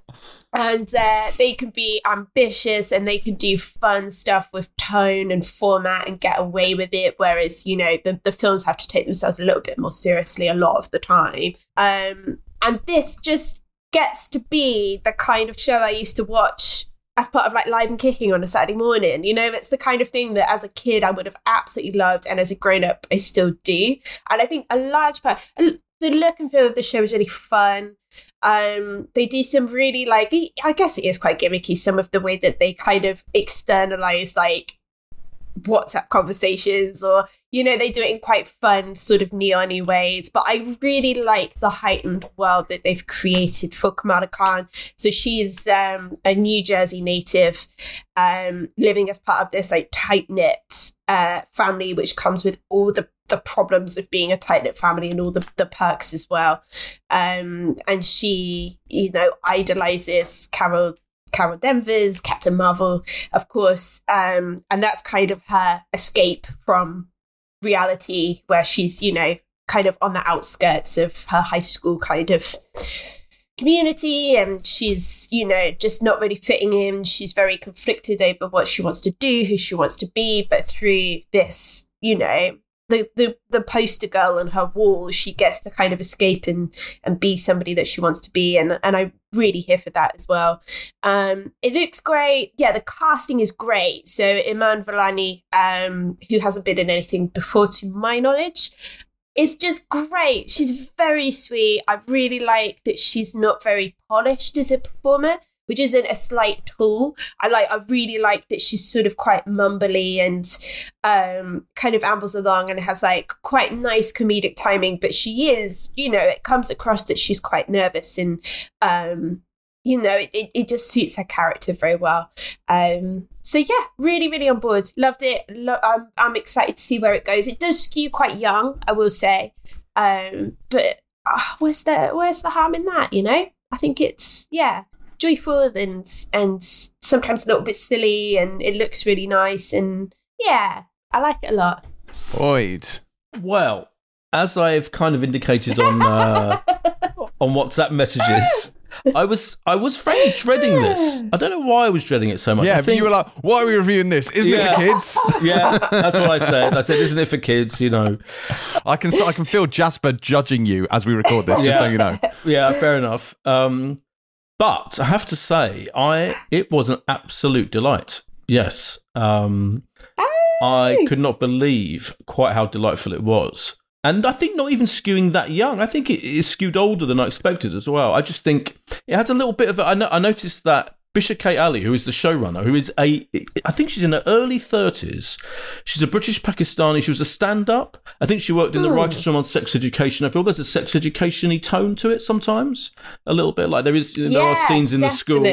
and uh, they can be ambitious and they can do fun stuff with tone and format and get away with it whereas you know the, the films have to take themselves a little bit more seriously a lot of the time um, and this just gets to be the kind of show i used to watch as part of like live and kicking on a saturday morning you know that's the kind of thing that as a kid i would have absolutely loved and as a grown-up i still do. And i think a large part the look and feel of the show is really fun. Um they do some really like i guess it is quite gimmicky some of the way that they kind of externalize like whatsapp conversations or you know they do it in quite fun sort of neon ways but i really like the heightened world that they've created for kamala khan so she's um a new jersey native um living as part of this like tight-knit uh family which comes with all the the problems of being a tight knit family and all the, the perks as well. Um, and she, you know, idolizes Carol Carol Danvers, Captain Marvel, of course. Um, and that's kind of her escape from reality where she's, you know, kind of on the outskirts of her high school kind of community and she's you know just not really fitting in she's very conflicted over what she wants to do who she wants to be but through this you know the, the the poster girl on her wall she gets to kind of escape and and be somebody that she wants to be and and i'm really here for that as well. Um it looks great. Yeah the casting is great. So iman vellani um who hasn't been in anything before to my knowledge is just great. She's very sweet. I really like that she's not very polished as a performer which isn't a slight tool. I like I really like that she's sort of quite mumbly and um, kind of ambles along and has like quite nice comedic timing, but she is, you know, it comes across that she's quite nervous and um, you know, it, it just suits her character very well. Um, so yeah, really, really on board. Loved it. Lo- I'm, I'm excited to see where it goes. It does skew quite young, I will say. Um, but uh, where's the where's the harm in that? You know, I think it's yeah, joyful and and sometimes a little bit silly, and it looks really nice. And yeah, I like it a lot. Boyd. Well, as I've kind of indicated on uh, on WhatsApp messages, I was I was frankly dreading this. I don't know why I was dreading it so much. Yeah, I but think, you were like, why are we reviewing this? Isn't it for kids? yeah, that's what I said. I said, isn't it for kids? You know. I can I can feel Jasper judging you as we record this, just so you know. Yeah, fair enough. Um, but I have to say, I it was an absolute delight. Yes, um, I could not believe quite how delightful it was, and I think not even skewing that young. I think it is skewed older than I expected as well. I just think it has a little bit of. A, I, no, I noticed that. Bisha Kate Ali, who is the showrunner, who is a, I think she's in her early 30s. She's a British Pakistani. She was a stand up. I think she worked in the Hmm. writers' room on sex education. I feel there's a sex education y tone to it sometimes, a little bit. Like there is, there are scenes in the school.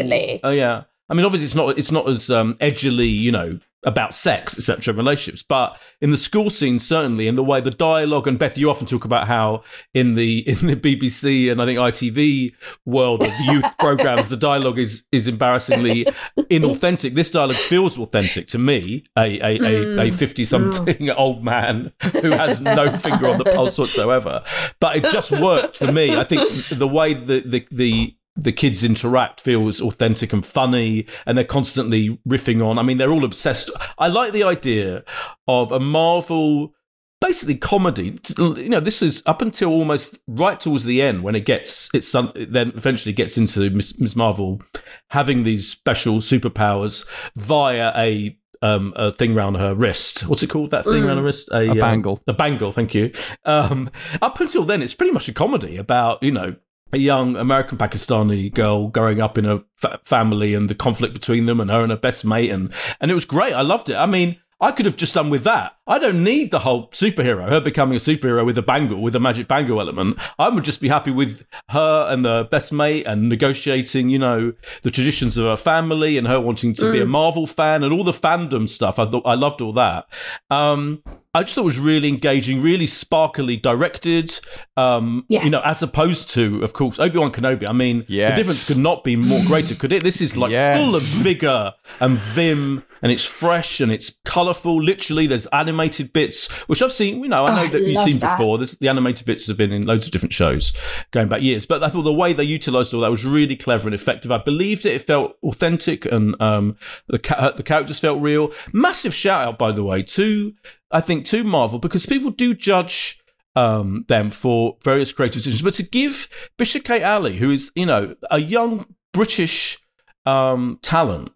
Oh yeah. I mean, obviously, it's not it's not as um, edgily, you know, about sex, etc., relationships, but in the school scene, certainly, in the way the dialogue and Beth, you often talk about how in the in the BBC and I think ITV world of youth programs, the dialogue is is embarrassingly inauthentic. This dialogue feels authentic to me, a a Mm. a fifty something old man who has no finger on the pulse whatsoever. But it just worked for me. I think the way the the the the kids interact feels authentic and funny and they're constantly riffing on i mean they're all obsessed i like the idea of a marvel basically comedy. You know, this is up until almost right towards the end when it gets it's some, it then eventually gets into Miss, Miss Marvel having these special superpowers via a um, a thing around her wrist. What's it called? That thing around her wrist? A um, bangle. a bangle. Thank you. Um, up until then, it's pretty much a comedy about you know a young American Pakistani girl growing up in a fa- family and the conflict between them and her and her best mate and and it was great. I loved it. I mean. I could have just done with that. I don't need the whole superhero, her becoming a superhero with a bangle, with a magic bangle element. I would just be happy with her and the best mate and negotiating, you know, the traditions of her family and her wanting to be a Marvel fan and all the fandom stuff. I thought I loved all that. Um, I just thought it was really engaging, really sparkily directed. Um, Yes. You know, as opposed to, of course, Obi Wan Kenobi. I mean, Yes. the difference could not be more greater, could it? This is like Yes. full of vigor and vim, and it's fresh and it's colourful. Literally, there's animated bits, which I've seen. You know, I know Oh, that you've seen that. before. There's, the animated bits have been in loads of different shows going back years. But I thought the way they utilised all that was really clever and effective. I believed it. It felt authentic, and um, the ca- the characters felt real. Massive shout out, by the way, to I think to Marvel because people do judge um, them for various creative decisions, but to give Bisha K. Ali, who is you know a young British um, talent,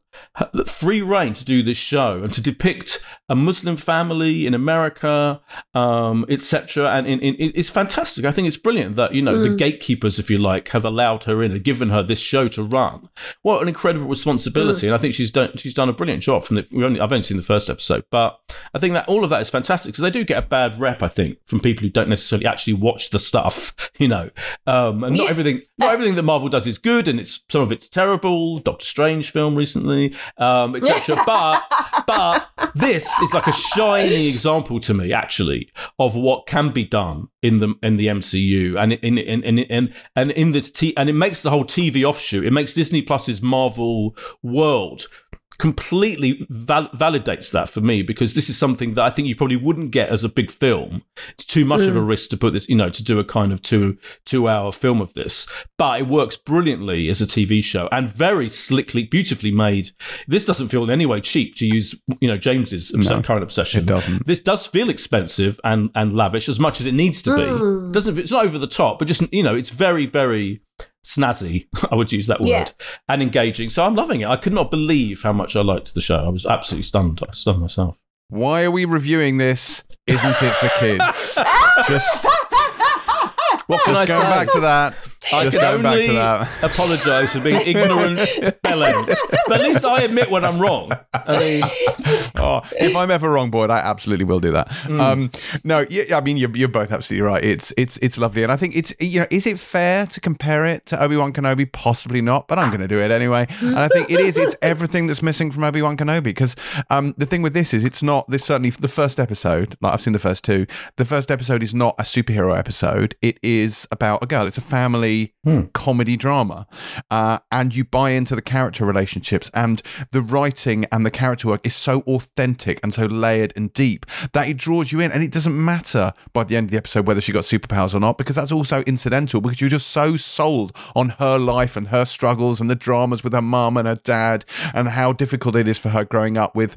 free reign to do this show and to depict a Muslim family in America, um, etc. And in, in, it's fantastic. I think it's brilliant that you know the gatekeepers, if you like, have allowed her in and given her this show to run. What an incredible responsibility! And I think she's done she's done a brilliant job. From the, we only, I've only seen the first episode, but I think that all of that is fantastic because they do get a bad rep. I think from people who don't necessarily actually watch the stuff, you know, um, and not Yeah. everything not everything that Marvel does is good, and it's some of it's terrible. Doctor Strange film recently, um, etc. but but this is like a shining example to me, actually, of what can be done in the in the MCU and in in in, in and in this t and it makes the whole TV offshoot. It makes Disney Plus's Marvel world completely val- validates that for me because this is something that I think you probably wouldn't get as a big film. It's too much of a risk to put this, you know, to do a kind of two two hour film of this, but it works brilliantly as a TV show and very slickly, beautifully made. This doesn't feel in any way cheap to use, you know, James's No, current obsession. it doesn't. This does feel expensive and and lavish as much as it needs to be. Mm. Doesn't it's not over the top, but just you know, it's very very snazzy. I would use that word Yeah. and engaging. So I'm loving it. I could not believe how much I liked the show. I was absolutely stunned. I stunned myself. Why are we reviewing this? Isn't it for kids? Just, What can just I going say? back to that. I just can going back only to that. apologise for being ignorant, bellend. But at least I admit when I'm wrong. I mean, oh, if I'm ever wrong, Boyd, I absolutely will do that. Hmm. Um, no, yeah, I mean you're, you're both absolutely right. It's it's it's lovely, and I think it's you know, is it fair to compare it to Obi Wan Kenobi? Possibly not, but I'm going to do it anyway. And I think it is. It's everything that's missing from Obi Wan Kenobi because um, the thing with this is it's not. This certainly the first episode. Like I've seen the first two. The first episode is not a superhero episode. It is about a girl. It's a family comedy drama, uh, and you buy into the character relationships and the writing and the character work is so authentic and so layered and deep that it draws you in. And it doesn't matter by the end of the episode whether she got superpowers or not because that's also incidental because you're just so sold on her life and her struggles and the dramas with her mum and her dad and how difficult it is for her growing up with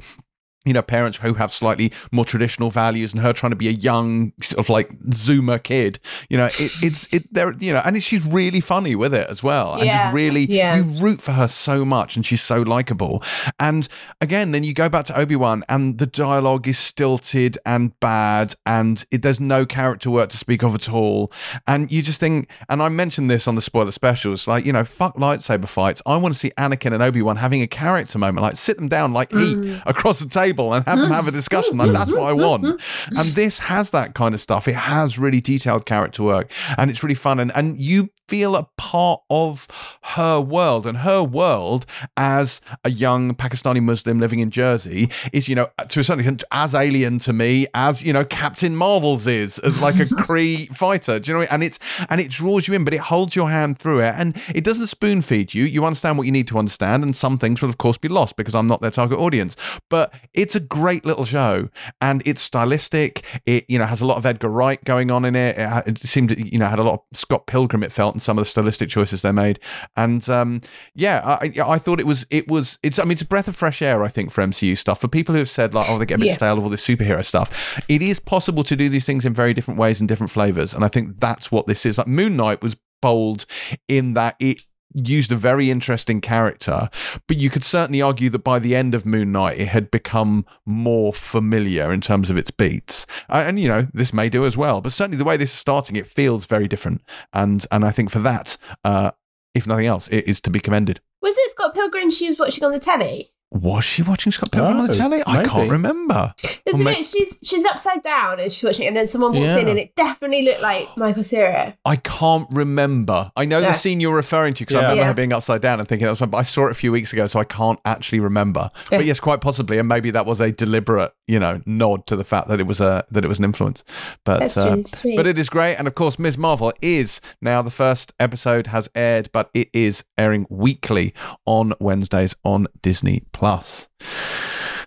you know, parents who have slightly more traditional values, and her trying to be a young sort of like Zoomer kid. You know, it, it's it there. You know, and she's really funny with it as well, and Yeah, just really yeah. you root for her so much, and she's so likable. And again, then you go back to Obi Wan, and the dialogue is stilted and bad, and it, there's no character work to speak of at all. And you just think, and I mentioned this on the spoiler specials, like you know, fuck lightsaber fights. I want to see Anakin and Obi Wan having a character moment, like sit them down, like eat mm. across the table, and have them have a mm-hmm. discussion. Like that's what I mm-hmm. want. Mm-hmm. And this has that kind of stuff. It has really detailed character work, and it's really fun. And and you feel a part of her world, and her world as a young Pakistani Muslim living in Jersey is, you know, to a certain extent, as alien to me as you know Captain Marvel's is as like a Kree fighter. Do you know? What I mean? And it's and it draws you in, but it holds your hand through it, and it doesn't spoon feed you. You understand what you need to understand, and some things will of course be lost because I'm not their target audience. But it's a great little show, and it's stylistic. It you know has a lot of Edgar Wright going on in it. It, it seemed you know had a lot of Scott Pilgrim. It felt in some of the stylistic choices they made, and um, yeah, I, I thought it was it was it's I mean it's a breath of fresh air. I think for MCU stuff for people who have said like oh they get a bit Yeah. stale of all this superhero stuff. It is possible to do these things in very different ways and different flavors, and I think that's what this is. Like Moon Knight was bold in that it used a very interesting character, but you could certainly argue that by the end of Moon Knight, it had become more familiar in terms of its beats. And you know, this may do as well, but certainly the way this is starting, it feels very different. And and I think for that, uh, if nothing else, it is to be commended. Was it Scott Pilgrim she was watching on the telly? Was she watching Scott Pilgrim on the Oh, telly? I can't remember. Isn't ma- it? She's she's upside down and she's watching, it, and then someone walks Yeah. in, and it definitely looked like Michael Cera. I can't remember. I know Yeah. the scene you're referring to because I remember Yeah. her being upside down and thinking that was. But I saw it a few weeks ago, so I can't actually remember. But yes, quite possibly, and maybe that was a deliberate, you know, nod to the fact that it was a that it was an influence. But That's uh, really sweet. but it is great, and of course, Ms. Marvel is now the first episode has aired, but it is airing weekly on Wednesdays on Disney Plus.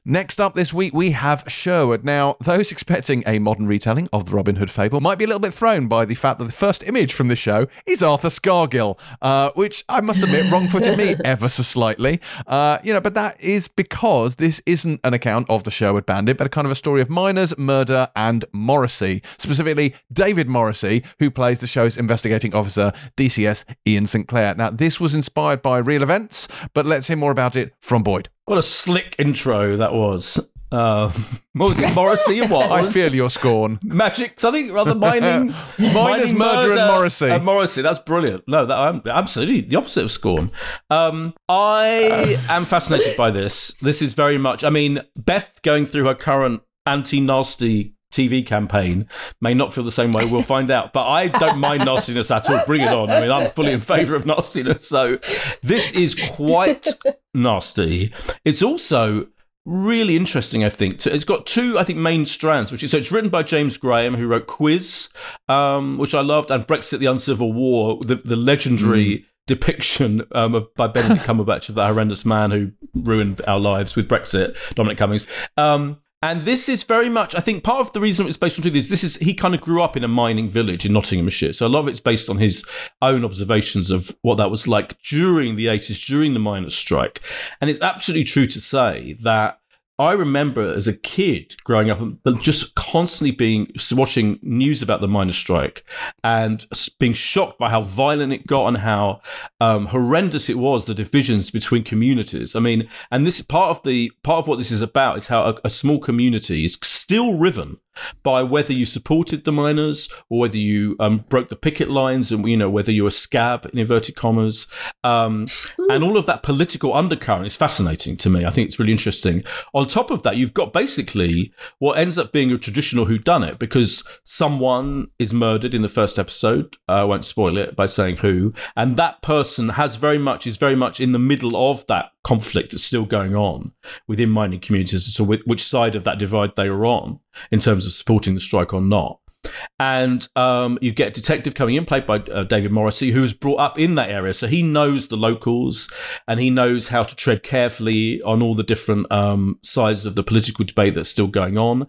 Next up this week, we have Sherwood. Now, those expecting a modern retelling of the Robin Hood fable might be a little bit thrown by the fact that the first image from the show is Arthur Scargill, uh, which I must admit wrong footed me ever so slightly. Uh, you know, but that is because this isn't an account of the Sherwood Bandit, but a kind of a story of miners, murder, and Morrissey. Specifically, David Morrissey, who plays the show's investigating officer, DCS Ian Sinclair. Now, this was inspired by real events, but let's hear more about it from Boyd. What a slick intro that was. Uh, what was it, Morrissey what? I feel your scorn. Magic, something rather mining, Miners, murder, and Morrissey. And Morrissey, that's brilliant. No, that I'm absolutely the opposite of scorn. Um, I am fascinated by this. This is very much. I mean, Beth going through her current anti-nasty TV campaign may not feel the same way. We'll find out. But I don't mind nastiness at all. Bring it on. I mean, I'm fully in favour of nastiness. So this is quite nasty. It's also really interesting, I think. So It's got two, I think, main strands, which is so it's written by James Graham, who wrote Quiz, um, which I loved, and Brexit: The Uncivil War, the, the legendary depiction um, of by Benedict Cumberbatch of that horrendous man who ruined our lives with Brexit, Dominic Cummings. Um, and this is very much, I think, part of the reason it's based on truth is this is he kind of grew up in a mining village in Nottinghamshire, so a lot of it's based on his own observations of what that was like during the eighties, during the miners' strike. And it's absolutely true to say that I remember as a kid growing up, just constantly being watching news about the miners' strike and being shocked by how violent it got and how um, horrendous it was the divisions between communities. I mean, and this part of the part of what this is about is how a, a small community is still riven by whether you supported the miners or whether you um, broke the picket lines and you know whether you're a scab in inverted commas. Um, and all of that political undercurrent is fascinating to me. I think it's really interesting. On top of that you've got basically what ends up being a traditional whodunit because someone is murdered in the first episode. Uh, i won't spoil it by saying who. And that person has very much is very much in the middle of that conflict that's still going on within mining communities as to which side of that divide they are on in terms of supporting the strike or not. And um, you get a detective coming in, played by uh, David Morrissey, who was brought up in that area. So he knows the locals and he knows how to tread carefully on all the different um, sides of the political debate that's still going on.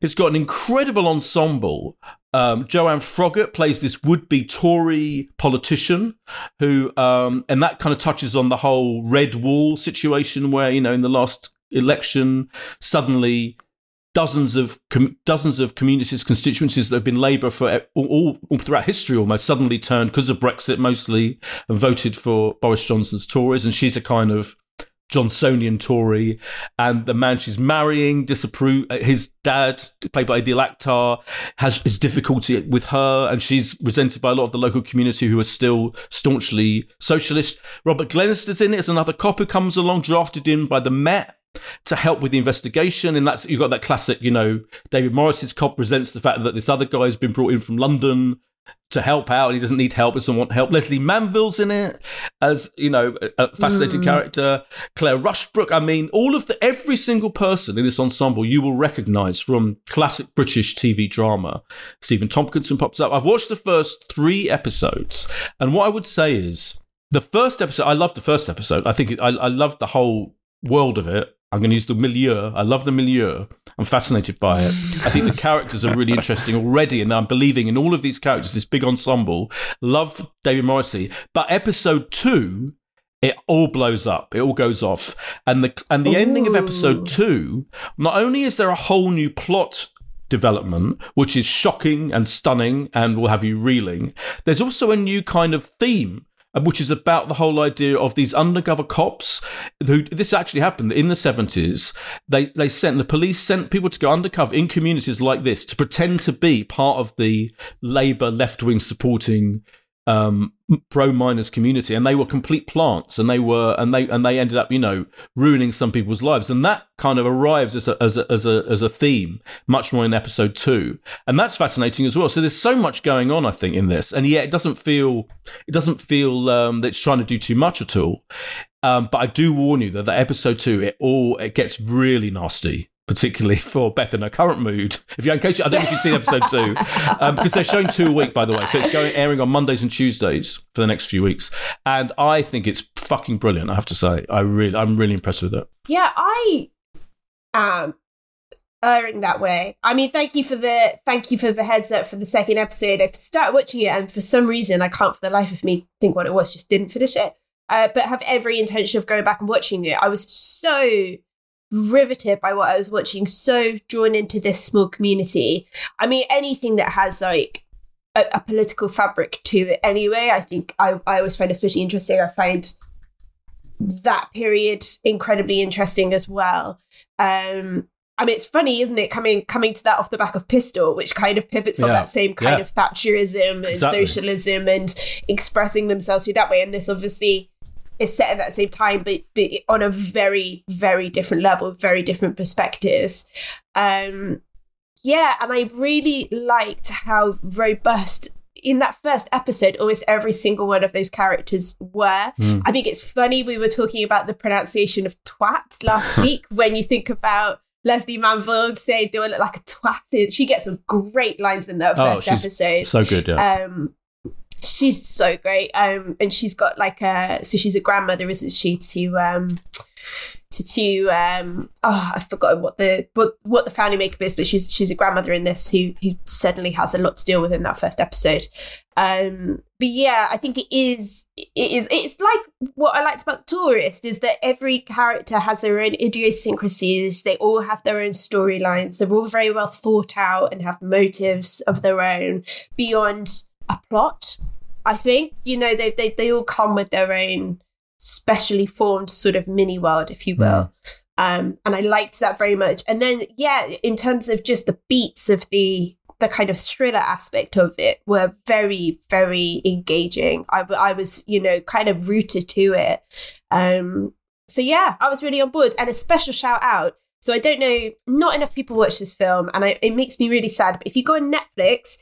It's got an incredible ensemble. Um, Joanne Froggatt plays this would-be Tory politician who, um, and that kind of touches on the whole red wall situation where, you know, in the last election, suddenly dozens of com- dozens of communities, constituencies that have been Labour for all, all, all throughout history almost suddenly turned because of Brexit mostly and voted for Boris Johnson's Tories, and she's a kind of Johnsonian Tory, and the man she's marrying disapprove. uh, His dad, played by Adil Akhtar, has his difficulty with her, and she's resented by a lot of the local community who are still staunchly socialist. Robert Glenister's in it as another cop who comes along, drafted in by the Met to help with the investigation. And that's you've got that classic, you know, David Morrissey's cop resents the fact that this other guy has been brought in from London to help out and he doesn't need help, doesn't want help. Lesley Manville's in it as, you know, a, a fascinating mm. character. Claire Rushbrook. I mean, all of the every single person in this ensemble you will recognise from classic British TV drama. Stephen Tompkinson pops up. I've watched the first three episodes, and what I would say is the first episode, I loved the first episode. I think it, I, I loved the whole world of it. I'm going to use the milieu. I love the milieu. I'm fascinated by it. I think the characters are really interesting already, and I'm believing in all of these characters. This big ensemble. Love David Morrissey, but episode two, it all blows up. It all goes off, and the and the ending of episode two. Not only is there a whole new plot development, which is shocking and stunning and will have you reeling. There's also a new kind of theme which is about the whole idea of these undercover cops who this actually happened in the 70s they they sent the police sent people to go undercover in communities like this to pretend to be part of the labor left-wing supporting um, pro miners community, and they were complete plants, and they were and they and they ended up, you know, ruining some people's lives, and that kind of arrives as a as a as a, as a theme much more in episode two, and that's fascinating as well. So there's so much going on, I think, in this, and yet it doesn't feel it doesn't feel um, that it's trying to do too much at all. Um, but I do warn you that that episode two, it all it gets really nasty particularly for Beth in her current mood. If you, in case you, I don't know if you've seen episode two, um, because they're showing two a week, by the way. So it's going airing on Mondays and Tuesdays for the next few weeks, and I think it's fucking brilliant. I have to say, I really, I'm really impressed with it. Yeah, I am erring that way. I mean, thank you for the thank you for the heads up for the second episode. I've started watching it, and for some reason, I can't for the life of me think what it was. Just didn't finish it. Uh, but have every intention of going back and watching it. I was so riveted by what I was watching, so drawn into this small community. I mean, anything that has like a, a political fabric to it anyway, I think I, I always find especially interesting. I find that period incredibly interesting as well. Um, I mean, it's funny, isn't it? Coming coming to that off the back of Pistol, which kind of pivots on that same kind Yeah. of Thatcherism and Exactly. socialism and expressing themselves through that way. And this obviously is set at that same time, but, but on a very, very different level, very different perspectives. Um, yeah, and I really liked how robust in that first episode, almost every single one of those characters were. Mm. I think it's funny we were talking about the pronunciation of twat last week when you think about Lesley Manville saying do I look like a twat? She gets some great lines in that Oh, first she's episode. So good, yeah. Um, she's so great. Um, and she's got like a so she's a grandmother, isn't she? To um, to to um, oh, I've forgotten what the what what the family makeup is, but she's she's a grandmother in this who who certainly has a lot to deal with in that first episode. Um, but yeah, I think it is it is it's like what I liked about the tourist is that every character has their own idiosyncrasies. They all have their own storylines. They're all very well thought out and have motives of their own beyond a plot. I think you know they they they all come with their own specially formed sort of mini world, if you will. Um, and I liked that very much. And then yeah, in terms of just the beats of the the kind of thriller aspect of it were very very engaging. I, I was you know kind of rooted to it. Um, so yeah, I was really on board. And a special shout out. So I don't know, not enough people watch this film, and I, it makes me really sad. But if you go on Netflix,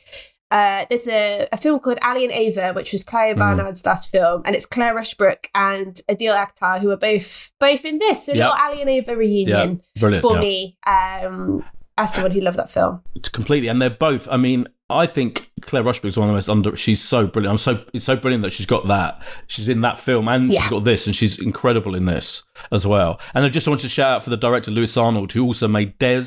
uh, there's a, a film called Ali and Ava, which was Clio Mhm. Barnard's last film, and it's Claire Rushbrook and Adil Akhtar who are both both in this. So a Yeah. little Ali and Ava reunion brilliant. for yeah. me. Um, as someone who loved that film. completely and they're both i mean i think claire rushbrook is one of the most under she's so brilliant i'm so it's so brilliant that she's got that. She's in that film and Yeah. she's got this and she's incredible in this as well. And i just wanted to shout out for the director lewis arnold who also made des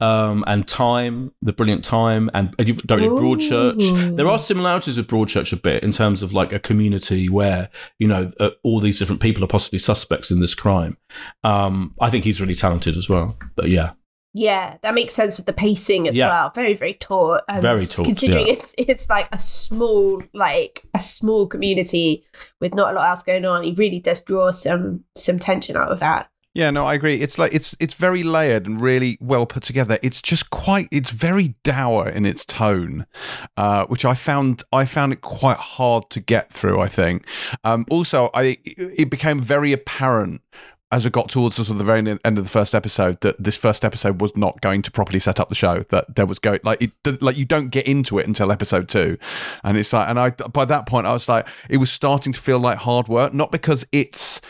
um, and time the brilliant time and and directed broadchurch. There are similarities with broadchurch a bit in terms of like a community where you know uh, all these different people are possibly suspects in this crime. Um, i think he's really talented as well but yeah Yeah, that makes sense with the pacing as Yeah. well. Very, very taut. And Very taut, Considering yeah. it's it's like a small, like a small community with not a lot else going on. He really does draw some some tension out of that. Yeah, no, I agree. It's like it's it's very layered and really well put together. It's just quite it's very dour in its tone, uh, which I found I found it quite hard to get through. I think. Um, also, I it became very apparent as we got towards the sort of the very end of the first episode that this first episode was not going to properly set up the show. That there was going like it like you don't get into it until episode two, and it's like and I by that point I was like it was starting to feel like hard work, not because it's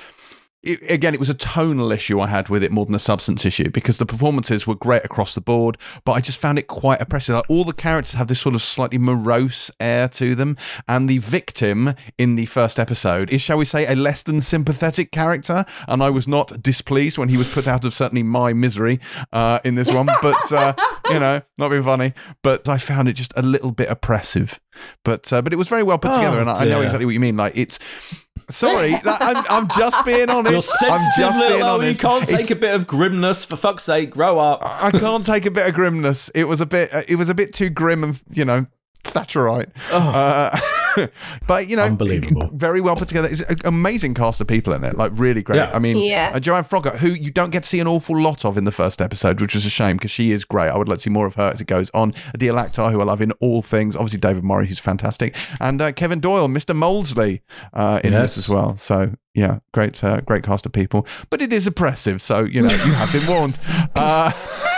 it, again, it was a tonal issue I had with it more than a substance issue because the performances were great across the board, but I just found it quite oppressive. Like all the characters have this sort of slightly morose air to them, and the victim in the first episode is, shall we say, a less than sympathetic character. And I was not displeased when he was put out of certainly my misery uh, in this one, but uh, you know, not being funny, but I found it just a little bit oppressive. But uh, but it was very well put together, Oh, and I, I know exactly what you mean. Like it's. Sorry, that- I'm, I'm just being honest. You're I'm sensitive just being. Oh, you can't It's- take a bit of grimness for fuck's sake. Grow up. I can't take a bit of grimness. It was a bit. uh, It was a bit too grim and you know Thatcherite. Oh. Uh, but you know, Unbelievable. very well put together. It's an amazing cast of people in it. Like really great. Yeah. I mean, Yeah. uh, Joanne Froggatt, who you don't get to see an awful lot of in the first episode, which was a shame because she is great. I would like to see more of her as it goes on. Adil Akhtar, who I love in all things. Obviously, David Murray, who's fantastic, and uh, Kevin Doyle, Mr. Molesley, uh, in Yes. this as well. So yeah, great, uh, great cast of people. But it is oppressive, so you know you have been warned.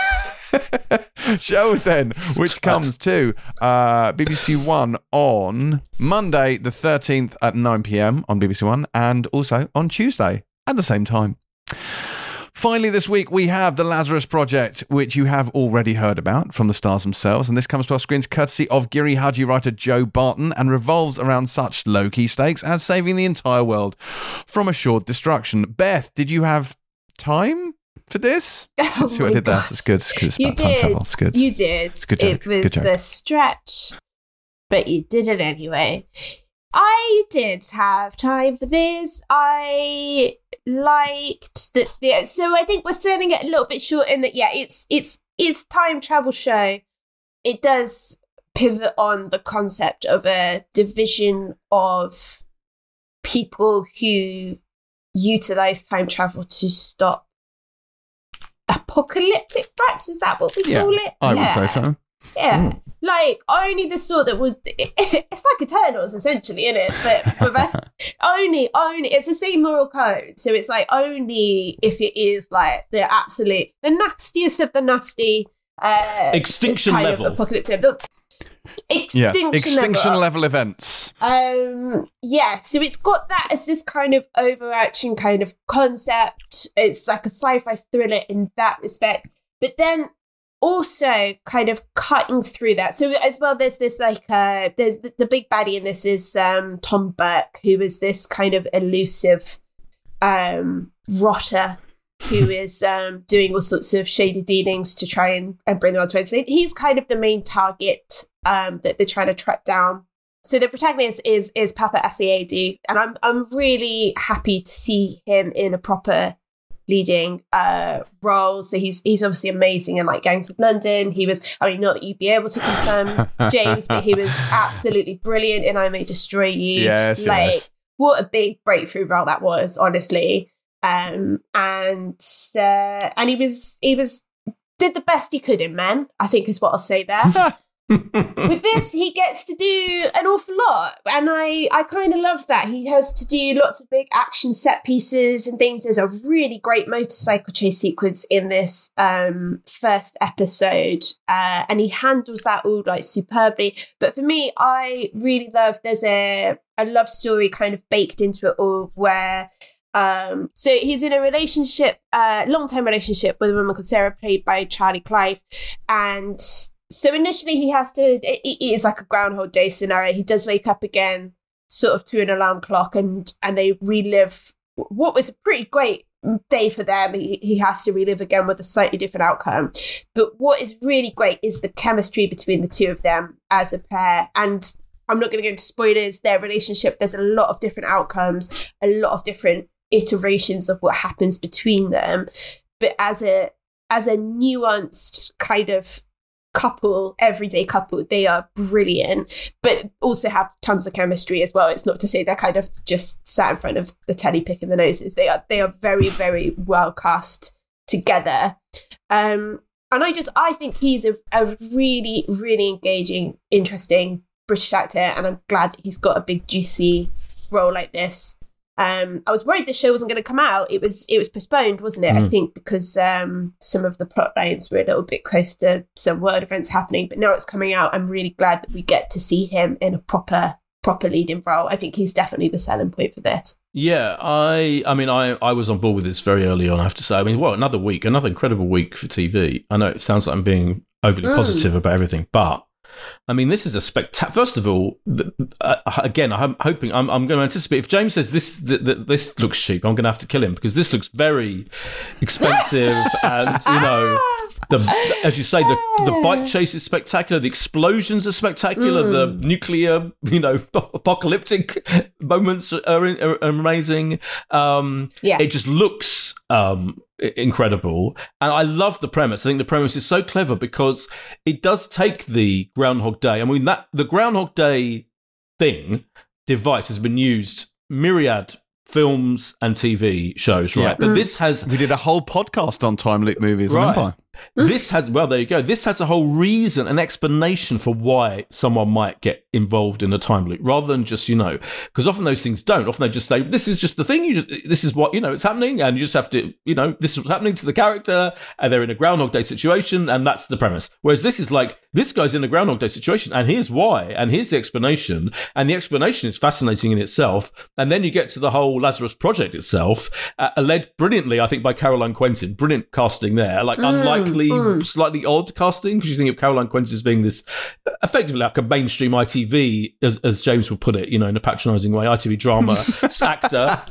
Show then, which comes to uh, BBC One on Monday the 13th at 9 pm on BBC One and also on Tuesday at the same time. Finally, this week we have The Lazarus Project, which you have already heard about from the stars themselves. And this comes to our screens courtesy of Giri Haji writer Joe Barton and revolves around such low key stakes as saving the entire world from assured destruction. Beth, did you have time for this? Oh See what I did? God. It's good. It's good. It's You about time did. travel. It's good. You did. It's a good joke. It Good was joke. a stretch, but you did it anyway. I did have time for this. I liked that. Yeah, so I think we're selling it a little bit short in that. Yeah, it's it's it's time travel show. It does pivot on the concept of a division of people who utilize time travel to stop apocalyptic threats. Is that what we Yeah, call it? I would say so. Yeah. Like only the sort that would it's like Eternals essentially, isn't it? But with a, only only it's the same moral code. So it's like only if it is like the absolute the nastiest of the nasty uh Extinction level. of apocalyptic the, Yes. extinction, Extinction level. level events. Um, yeah, so it's got that as this kind of overarching kind of concept. It's like a sci-fi thriller in that respect, but then also kind of cutting through that. So as well, there's this like uh, there's the, the big baddie in this is um Tom Burke, who is this kind of elusive um rotter who is um, doing all sorts of shady dealings to try and, and bring the world to end. So he's kind of the main target um, that they're trying to track down. So the protagonist is is Paapa Essiedu, and I'm I'm really happy to see him in a proper leading uh, role. So he's he's obviously amazing in like Gangs of London. He was I mean not that you'd be able to confirm James, but he was absolutely brilliant in I May Destroy You. Yes, like yes. what a big breakthrough role that was, honestly. Um, and uh, and he was he was did the best he could in Men. I think is what I'll say there. With this, he gets to do an awful lot, and I I kind of love that. He has to do lots of big action set pieces and things. There's a really great motorcycle chase sequence in this um, first episode, uh, and he handles that all like superbly. But for me, I really love. There's a a love story kind of baked into it all, where um, so he's in a relationship, uh, long term relationship with a woman called Sarah, played by Charly Clive, and so initially he has to. It, it is like a Groundhog Day scenario. He does wake up again, sort of to an alarm clock, and and they relive what was a pretty great day for them. He, he has to relive again with a slightly different outcome. But what is really great is the chemistry between the two of them as a pair, and. I'm not going to go into spoilers. Their relationship, there's a lot of different outcomes, a lot of different iterations of what happens between them but as a as a nuanced kind of couple everyday couple they are brilliant but also have tons of chemistry as well. It's not to say they're kind of just sat in front of the telly picking the noses. They are they are very very well cast together. Um and i just i think he's a, a really really engaging interesting british actor and i'm glad that he's got a big juicy role like this um, I was worried the show wasn't going to come out. It was it was postponed, wasn't it? I Mm. think because um, some of the plot lines were a little bit close to some world events happening. But now it's coming out. I'm really glad that we get to see him in a proper proper leading role. I think he's definitely the selling point for this. Yeah, I I mean I, I was on board with this very early on, I have to say. I mean, well, another week, another incredible week for TV. I know it sounds like I'm being overly Mm. positive about everything, but I mean, this is a spectacular. First of all, th- uh, again, I'm hoping I'm, I'm going to anticipate. If James says this th- th- this looks cheap, I'm going to have to kill him because this looks very expensive, and you know, the as you say, the the bike chase is spectacular. The explosions are spectacular. The nuclear, you know, apocalyptic moments are, are, are amazing. Um, Yeah. it just looks um, incredible, and I love the premise. I think the premise is so clever because it does take the Groundhog Day. I mean, that the Groundhog Day thing device has been used myriad films and TV shows, right? Yeah. But this has We did a whole podcast on time loop movies Right. on Empire. This has well there you go. This has a whole reason an explanation for why someone might get involved in a time loop rather than just you know because often those things don't. Often they just say this is just the thing. You just this is what you know it's happening and you just have to you know this is what's happening to the character and they're in a groundhog day situation and that's the premise. Whereas this is like this guy's in a groundhog day situation and here's why and here's the explanation and the explanation is fascinating in itself and then you get to the whole lazarus project itself uh, led brilliantly i think by caroline quentin. Brilliant casting there like unlikely mm. slightly odd casting because you think of caroline quentin as being this effectively like a mainstream itv as, as james would put it you know in a patronizing way itv drama actor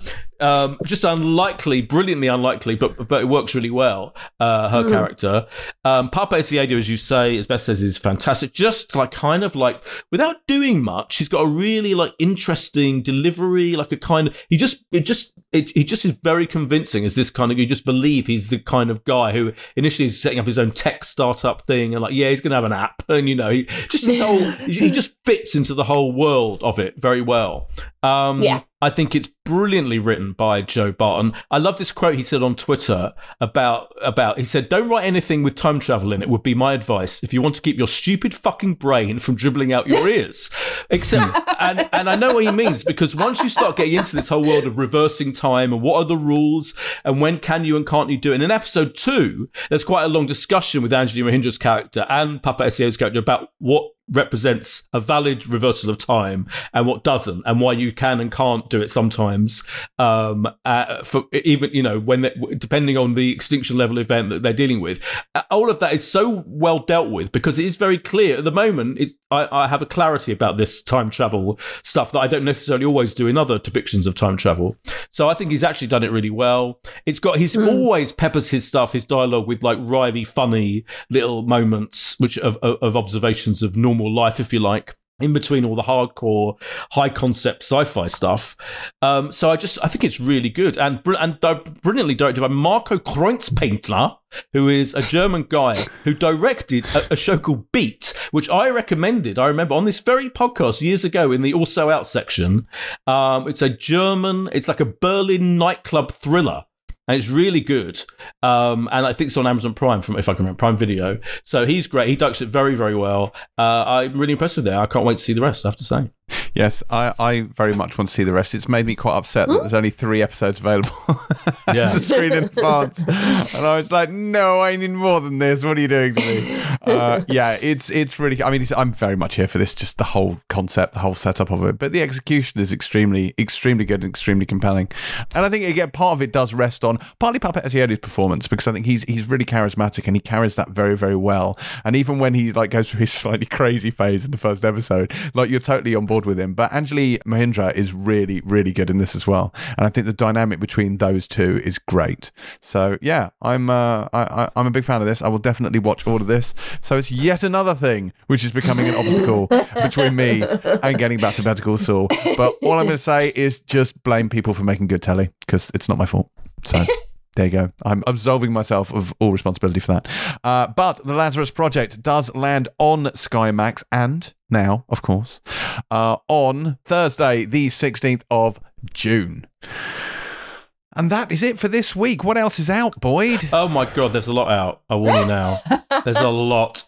um, just unlikely, brilliantly unlikely, but but it works really well. Uh, her character, um, Paapa Essiedu, as you say, as Beth says, is fantastic. Just like kind of like without doing much, he's got a really like interesting delivery, like a kind of he just it just it, he just is very convincing as this kind of you just believe he's the kind of guy who initially is setting up his own tech startup thing and like yeah he's gonna have an app and you know he just whole he just fits into the whole world of it very well. Um, Yeah. I think it's brilliantly written by Joe Barton. I love this quote he said on Twitter about about he said, "Don't write anything with time travel in it." Would be my advice if you want to keep your stupid fucking brain from dribbling out your ears. Except, and and I know what he means because once you start getting into this whole world of reversing time and what are the rules and when can you and can't you do it. And in episode two, there's quite a long discussion with Angelina Mohindra's character and Paapa Essiedu's character about what represents a valid reversal of time and what doesn't and why you can and can't do it sometimes um uh, for even you know when they, depending on the extinction level event that they're dealing with. Uh, all of that is so well dealt with because it is very clear at the moment it, I, I have a clarity about this time travel stuff that I don't necessarily always do in other depictions of time travel. So I think he's actually done it really well. It's got he's always peppers his stuff his dialogue with like wryly funny little moments which of, of, of observations of normal life if you like in between all the hardcore high concept sci-fi stuff. Um, so i just i think it's really good. And and brilliantly directed by marco kreuzpaintner who is a german guy who directed a, a show called beat which i recommended. I remember on this very podcast years ago in the also out section. Um, it's a german it's like a berlin nightclub thriller and it's really good. Um, and I think it's on Amazon Prime, from if I can remember, Prime Video. So he's great. He directs it very, very well. Uh, I'm really impressed with it. I can't wait to see the rest. I have to say. Yes, I, I very much want to see the rest. It's made me quite upset that there's only three episodes available Yeah. to screen in advance. and I was like, no, I need more than this. What are you doing to me? Uh, yeah, it's it's really. I mean, it's, I'm very much here for this. Just the whole concept, the whole setup of it. But the execution is extremely, extremely good and extremely compelling. And I think again, part of it does rest on partly Paapa Essiedu's performance because I think he's he's really charismatic and he carries that very very well. And even when he like goes through his slightly crazy phase in the first episode, like you're totally on board with him. But Anjali Mohindra is really really good in this as well. And I think the dynamic between those two is great. So yeah, I'm uh, I, I'm a big fan of this. I will definitely watch all of this. So it's yet another thing which is becoming an obstacle between me and getting back to Better Call Saul. But all I'm going to say is just blame people for making good telly because it's not my fault. So. There you go. I'm absolving myself of all responsibility for that. Uh, but the Lazarus Project does land on Sky Max and now, of course, uh, on Thursday, the 16th of June. And that is it for this week. What else is out, Boyd? Oh my god, there's a lot out. I warn you now. There's a lot.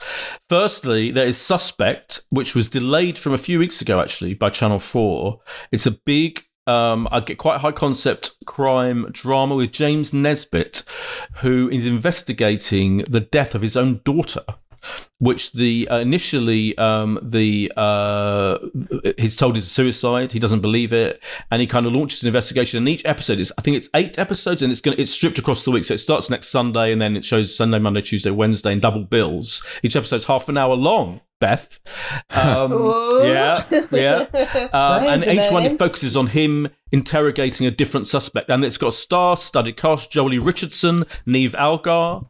Firstly, there is Suspect, which was delayed from a few weeks ago, actually, by Channel 4. It's a big, um, I get quite high concept crime drama with James Nesbitt, who is investigating the death of his own daughter. Which the uh, initially um, the uh, he's told is a suicide. He doesn't believe it, and he kind of launches an investigation. And each episode is, I think it's eight episodes, and it's going it's stripped across the week. So it starts next Sunday, and then it shows Sunday, Monday, Tuesday, Wednesday, in double bills. Each episode's half an hour long. Beth. Um, yeah, yeah. Um, and Praise each one it focuses on him interrogating a different suspect, and it's got a star-studded cast: Joely Richardson, Niamh Algar,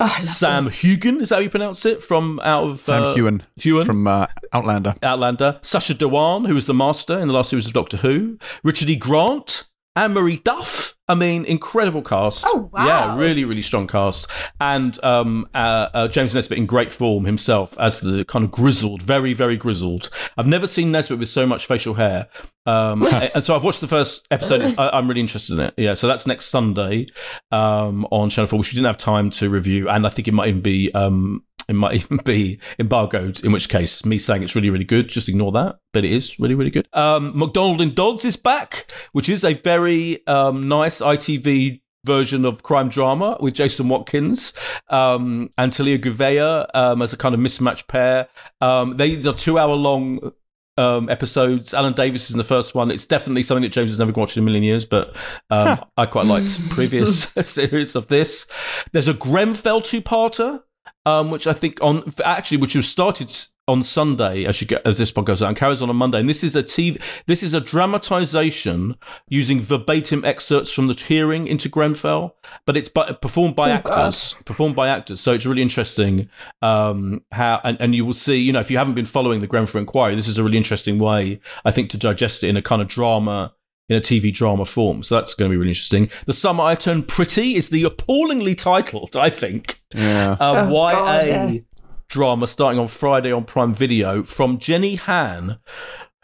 Oh, Sam Hugan. Is that how you pronounce it? From out of Sam uh, Hewen Hewen from uh, Outlander. Outlander, Sacha Dhawan, who was the Master in the last series of Doctor Who, Richard E. Grant, Anne Marie Duff. I mean, incredible cast. Oh, wow. Yeah, really, really strong cast. And um, uh, uh, James Nesbitt in great form himself as the kind of grizzled, very, very grizzled. I've never seen Nesbitt with so much facial hair. Um, and so I've watched the first episode. I, I'm really interested in it. Yeah, so that's next Sunday um, on Channel 4, which we didn't have time to review. And I think it might even be. Um, it might even be embargoed, in which case, me saying it's really, really good, just ignore that. But it is really, really good. Um, McDonald and Dodds is back, which is a very um, nice ITV version of crime drama with Jason Watkins um, and Tala Gouveia um, as a kind of mismatched pair. Um, they are two hour long um, episodes. Alan Davis is in the first one. It's definitely something that James has never watched in a million years, but um, I quite liked previous series of this. There's a Grenfell two parter um, which I think on actually which was started on Sunday as you get as this pod goes out and carries on on Monday. And this is a TV, this is a dramatization using verbatim excerpts from the hearing into Grenfell, but it's but performed by Oh, actors, performed by actors. So it's really interesting um, how and, and you will see, you know, if you haven't been following the Grenfell inquiry, this is a really interesting way I think to digest it in a kind of drama in a TV drama form. So that's going to be really interesting. The Summer I Turned Pretty is the appallingly titled, I think, Yeah. uh, Oh, YA God, yeah. Drama starting on Friday on Prime Video from Jenny Han,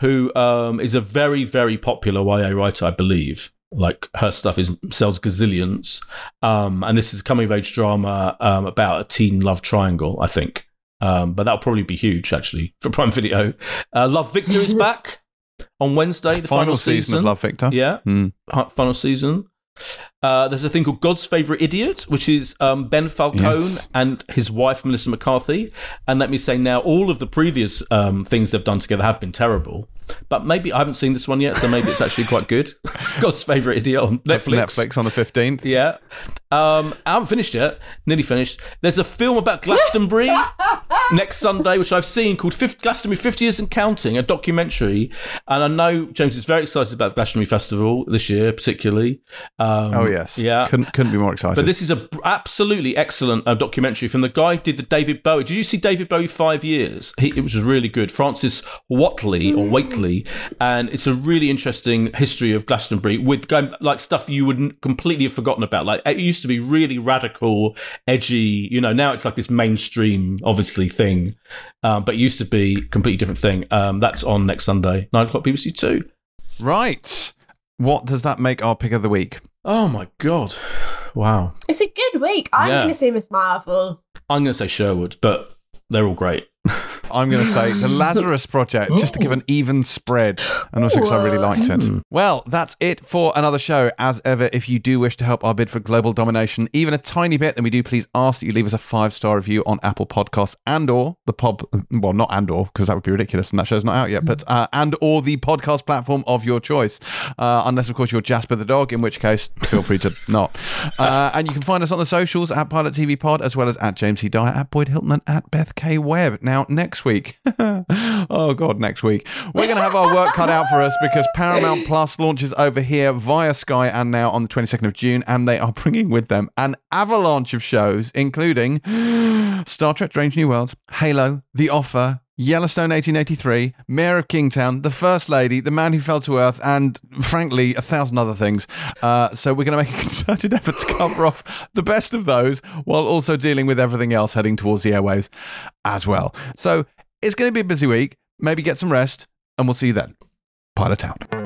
who um, is a very, very popular YA writer, I believe. Like her stuff is sells gazillions, um, and this is a coming of age drama um, about a teen love triangle, I think. Um, but that'll probably be huge actually for Prime Video. Uh, love Victor is back on Wednesday. The final, season, of Love Victor. yeah, uh, final season. Uh, there's a thing called God's Favorite Idiot, which is um, Ben Falcone Yes. and his wife Melissa McCarthy. And let me say now, all of the previous um, things they've done together have been terrible. But maybe I haven't seen this one yet, so maybe it's actually quite good. God's Favorite Idiot on That's Netflix. Netflix on the 15th. Yeah. Um, I haven't finished yet. Nearly finished. There's a film about Glastonbury next Sunday, which I've seen called 50, Glastonbury 50 Years and Counting, a documentary. And I know James is very excited about the Glastonbury Festival this year, particularly. Um, Oh, yes. Yeah. Couldn't, couldn't be more excited. But this is a absolutely excellent uh, documentary from the guy who did the David Bowie. Did you see David Bowie five years? He, it was really good. Francis Whately or Waitley, and it's a really interesting history of Glastonbury with like stuff you would n- completely have forgotten about. Like it used to be really radical, edgy. You know, now it's like this mainstream, obviously thing, um, but it used to be a completely different thing. Um, that's on next Sunday, nine o'clock BBC Two. right. What does that make our pick of the week? Oh my god! Wow. It's a good week. I'm Yeah. going to say Miss Marvel. I'm going to say Sherwood, but they're all great. I'm going to say the Lazarus Project, just to give an even spread, and also because I really liked it. Mm. Well, that's it for another show. As ever, if you do wish to help our bid for global domination, even a tiny bit, then we do please ask that you leave us a five star review on Apple Podcasts and or the pod. Well, not and or because that would be ridiculous, and that show's not out yet. But uh, and or the podcast platform of your choice, uh, unless of course you're Jasper the dog, in which case feel free to not. Uh, and you can find us on the socials at Pilot TV Pod, as well as at James C. Dyer, at Boyd Hilton, and at Beth K. Webb. Now, next week, oh God, next week, we're going to have our work cut out for us because Paramount Plus launches over here via Sky and now on the 22nd of June, and they are bringing with them an avalanche of shows, including Star Trek Strange New Worlds, Halo, The Offer, Yellowstone 1883, Mayor of Kingstown, The First Lady, The Man Who Fell to Earth, and frankly, a thousand other things. Uh, so we're going to make a concerted effort to cover off the best of those while also dealing with everything else heading towards the airwaves as well. So it's going to be a busy week. Maybe get some rest, and we'll see you then. Pilot out.